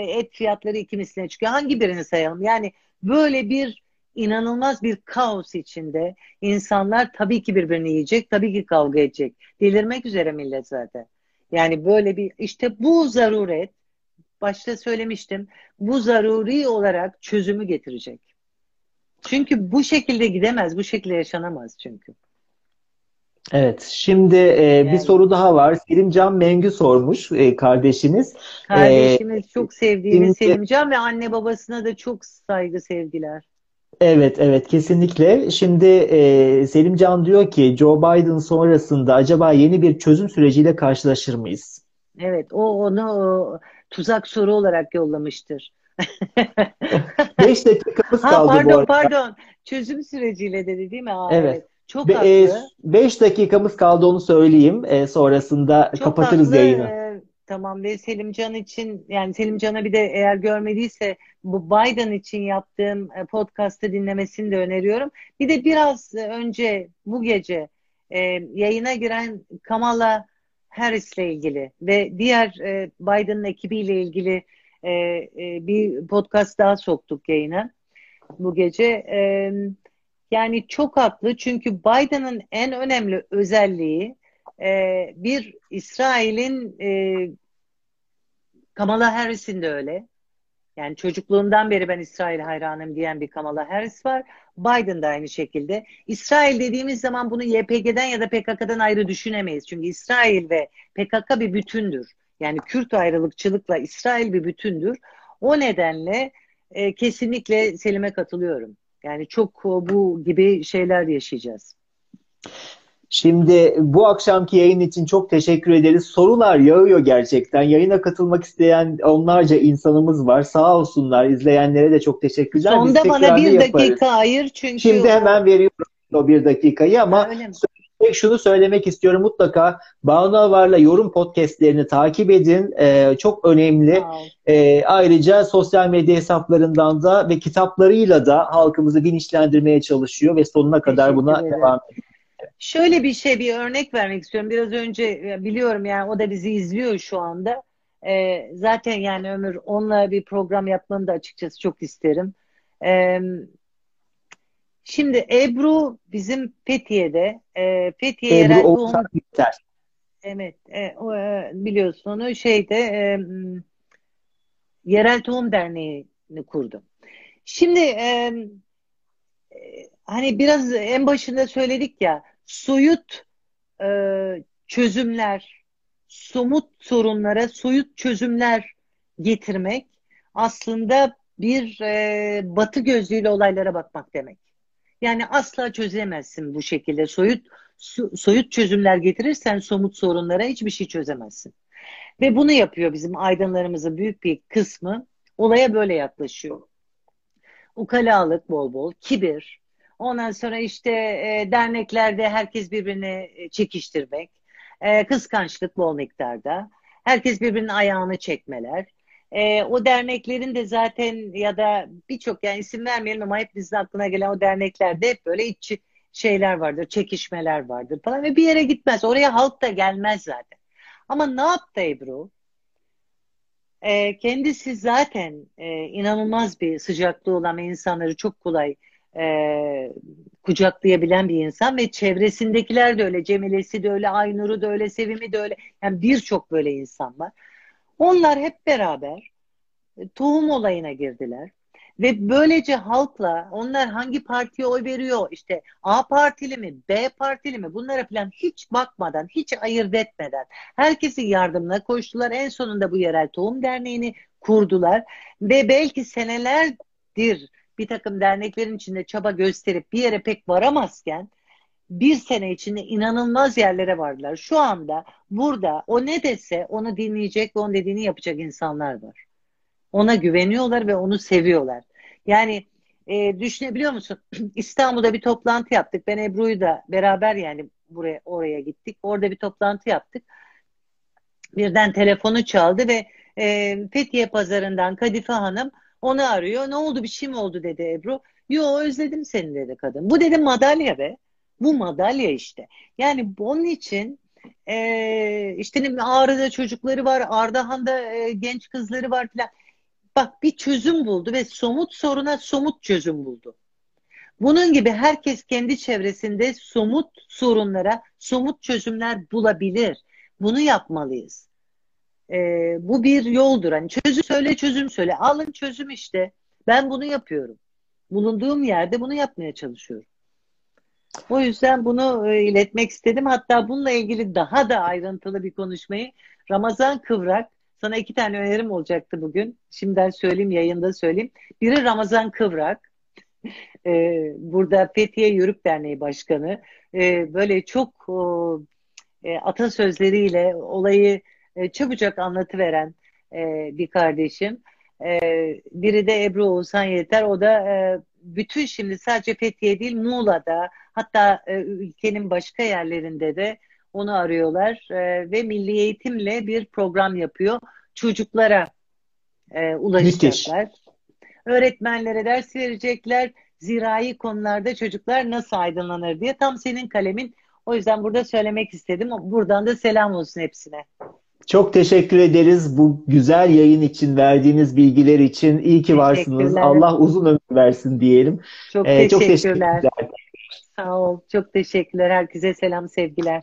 et fiyatları iki misline çıkıyor. Hangi birini sayalım? Yani böyle bir inanılmaz bir kaos içinde insanlar tabii ki birbirini yiyecek, tabii ki kavga edecek. Delirmek üzere millet zaten. Yani böyle bir işte bu zaruret başta söylemiştim. Bu zaruri olarak çözümü getirecek. Çünkü bu şekilde gidemez, bu şekilde yaşanamaz çünkü. Evet, şimdi e, bir soru daha var. Selimcan Mengü sormuş e, kardeşimiz. Kardeşimiz e, çok sevdiğimiz şimdi, Selimcan ve anne babasına da çok saygı sevgiler. Evet, evet kesinlikle. Şimdi e, Selim Can diyor ki Joe Biden sonrasında acaba yeni bir çözüm süreciyle karşılaşır mıyız? Evet, o onu o, tuzak soru olarak yollamıştır. *laughs* Beş dakikamız ha, kaldı pardon, bu arada. Pardon, çözüm süreciyle dedi değil mi? Aa, evet. evet. Çok Be, haklı. 5 dakikamız kaldı onu söyleyeyim. E, sonrasında Çok kapatırız haklı. yayını. E, tamam ve Selimcan için yani Selimcan'a bir de eğer görmediyse bu Biden için yaptığım e, podcast'ı dinlemesini de öneriyorum. Bir de biraz önce bu gece e, yayına giren Kamala Harris'le ilgili ve diğer e, Biden'ın ekibiyle ilgili e, e, bir podcast daha soktuk yayına bu gece. E, yani çok haklı çünkü Biden'ın en önemli özelliği e, bir İsrail'in e, Kamala Harris'in de öyle. Yani çocukluğumdan beri ben İsrail hayranım diyen bir Kamala Harris var. Biden da aynı şekilde. İsrail dediğimiz zaman bunu YPG'den ya da PKK'dan ayrı düşünemeyiz. Çünkü İsrail ve PKK bir bütündür. Yani Kürt ayrılıkçılıkla İsrail bir bütündür. O nedenle e, kesinlikle Selim'e katılıyorum. Yani çok bu gibi şeyler yaşayacağız. Şimdi bu akşamki yayın için çok teşekkür ederiz. Sorular yağıyor gerçekten. Yayına katılmak isteyen onlarca insanımız var. Sağ olsunlar. İzleyenlere de çok teşekkür ederim. Sonda bana bir yaparız. dakika ayır çünkü. Şimdi hemen veriyorum o bir dakikayı ama şunu söylemek istiyorum mutlaka Banu Avar'la yorum podcastlerini takip edin. Ee, çok önemli. Ee, ayrıca sosyal medya hesaplarından da ve kitaplarıyla da halkımızı bilinçlendirmeye çalışıyor ve sonuna kadar buna ederim. devam ediyor. Şöyle bir şey, bir örnek vermek istiyorum. Biraz önce biliyorum yani o da bizi izliyor şu anda. Ee, zaten yani Ömür onunla bir program yapmanı da açıkçası çok isterim. Ee, şimdi Ebru bizim Fethiye'de e, Fethiye Ebru yerel tohum, Evet, e, o, e, biliyorsun onu şeyde e, Yerel Tohum Derneği'ni kurdum. Şimdi e, e, hani biraz en başında söyledik ya soyut e, çözümler, somut sorunlara soyut çözümler getirmek aslında bir e, batı gözlüğüyle olaylara bakmak demek. Yani asla çözemezsin bu şekilde. Soyut soyut çözümler getirirsen somut sorunlara hiçbir şey çözemezsin. Ve bunu yapıyor bizim aydınlarımızın büyük bir kısmı. Olaya böyle yaklaşıyor. Ukalalık bol bol, kibir. Ondan sonra işte e, derneklerde herkes birbirini e, çekiştirmek, e, kıskançlık bol miktarda. Herkes birbirinin ayağını çekmeler. E, o derneklerin de zaten ya da birçok yani isim vermeyelim ama hepimizin aklına gelen o derneklerde hep böyle içi şeyler vardır, çekişmeler vardır falan ve bir yere gitmez. Oraya halk da gelmez zaten. Ama ne yaptı Ebru? E, kendisi zaten e, inanılmaz bir sıcaklığı olan insanları çok kolay e, kucaklayabilen bir insan ve çevresindekiler de öyle. Cemilesi de öyle, Aynur'u da öyle, Sevim'i de öyle. Yani birçok böyle insan var. Onlar hep beraber e, tohum olayına girdiler. Ve böylece halkla onlar hangi partiye oy veriyor işte A partili mi B partili mi bunlara falan hiç bakmadan hiç ayırt etmeden herkesin yardımına koştular. En sonunda bu yerel tohum derneğini kurdular ve belki senelerdir bir takım derneklerin içinde çaba gösterip bir yere pek varamazken bir sene içinde inanılmaz yerlere vardılar. Şu anda burada o ne dese onu dinleyecek ve onun dediğini yapacak insanlar var. Ona güveniyorlar ve onu seviyorlar. Yani e, düşünebiliyor musun? *clears throat* İstanbul'da bir toplantı yaptık. Ben Ebru'yu da beraber yani buraya oraya gittik. Orada bir toplantı yaptık. Birden telefonu çaldı ve e, Fethiye Pazarı'ndan Kadife Hanım onu arıyor. Ne oldu bir şey mi oldu dedi Ebru. Yo özledim seni dedi kadın. Bu dedi madalya be. Bu madalya işte. Yani bunun için e, işte Ağrı'da çocukları var, Ardahan'da e, genç kızları var filan. Bak bir çözüm buldu ve somut soruna somut çözüm buldu. Bunun gibi herkes kendi çevresinde somut sorunlara somut çözümler bulabilir. Bunu yapmalıyız. Ee, bu bir yoldur. Hani çözüm söyle, çözüm söyle. Alın çözüm işte. Ben bunu yapıyorum. Bulunduğum yerde bunu yapmaya çalışıyorum. O yüzden bunu e, iletmek istedim. Hatta bununla ilgili daha da ayrıntılı bir konuşmayı Ramazan Kıvrak sana iki tane önerim olacaktı bugün. Şimdiden söyleyeyim, yayında söyleyeyim. Biri Ramazan Kıvrak. Ee, *laughs* burada Fethiye Yörük Derneği Başkanı. Ee, böyle çok e, atasözleriyle olayı e, çabucak anlatıveren e, bir kardeşim. E, biri de Ebru Oğuzhan Yeter. O da e, bütün şimdi sadece Fethiye değil Muğla'da hatta e, ülkenin başka yerlerinde de onu arıyorlar e, ve milli eğitimle bir program yapıyor. Çocuklara e, ulaşacaklar. Müthiş. Öğretmenlere ders verecekler. Zirai konularda çocuklar nasıl aydınlanır diye. Tam senin kalemin. O yüzden burada söylemek istedim. Buradan da selam olsun hepsine. Çok teşekkür ederiz bu güzel yayın için, verdiğiniz bilgiler için. İyi ki varsınız. Allah uzun ömür versin diyelim. Çok, ee, teşekkürler. çok teşekkürler. Sağ ol. Çok teşekkürler. Herkese selam, sevgiler.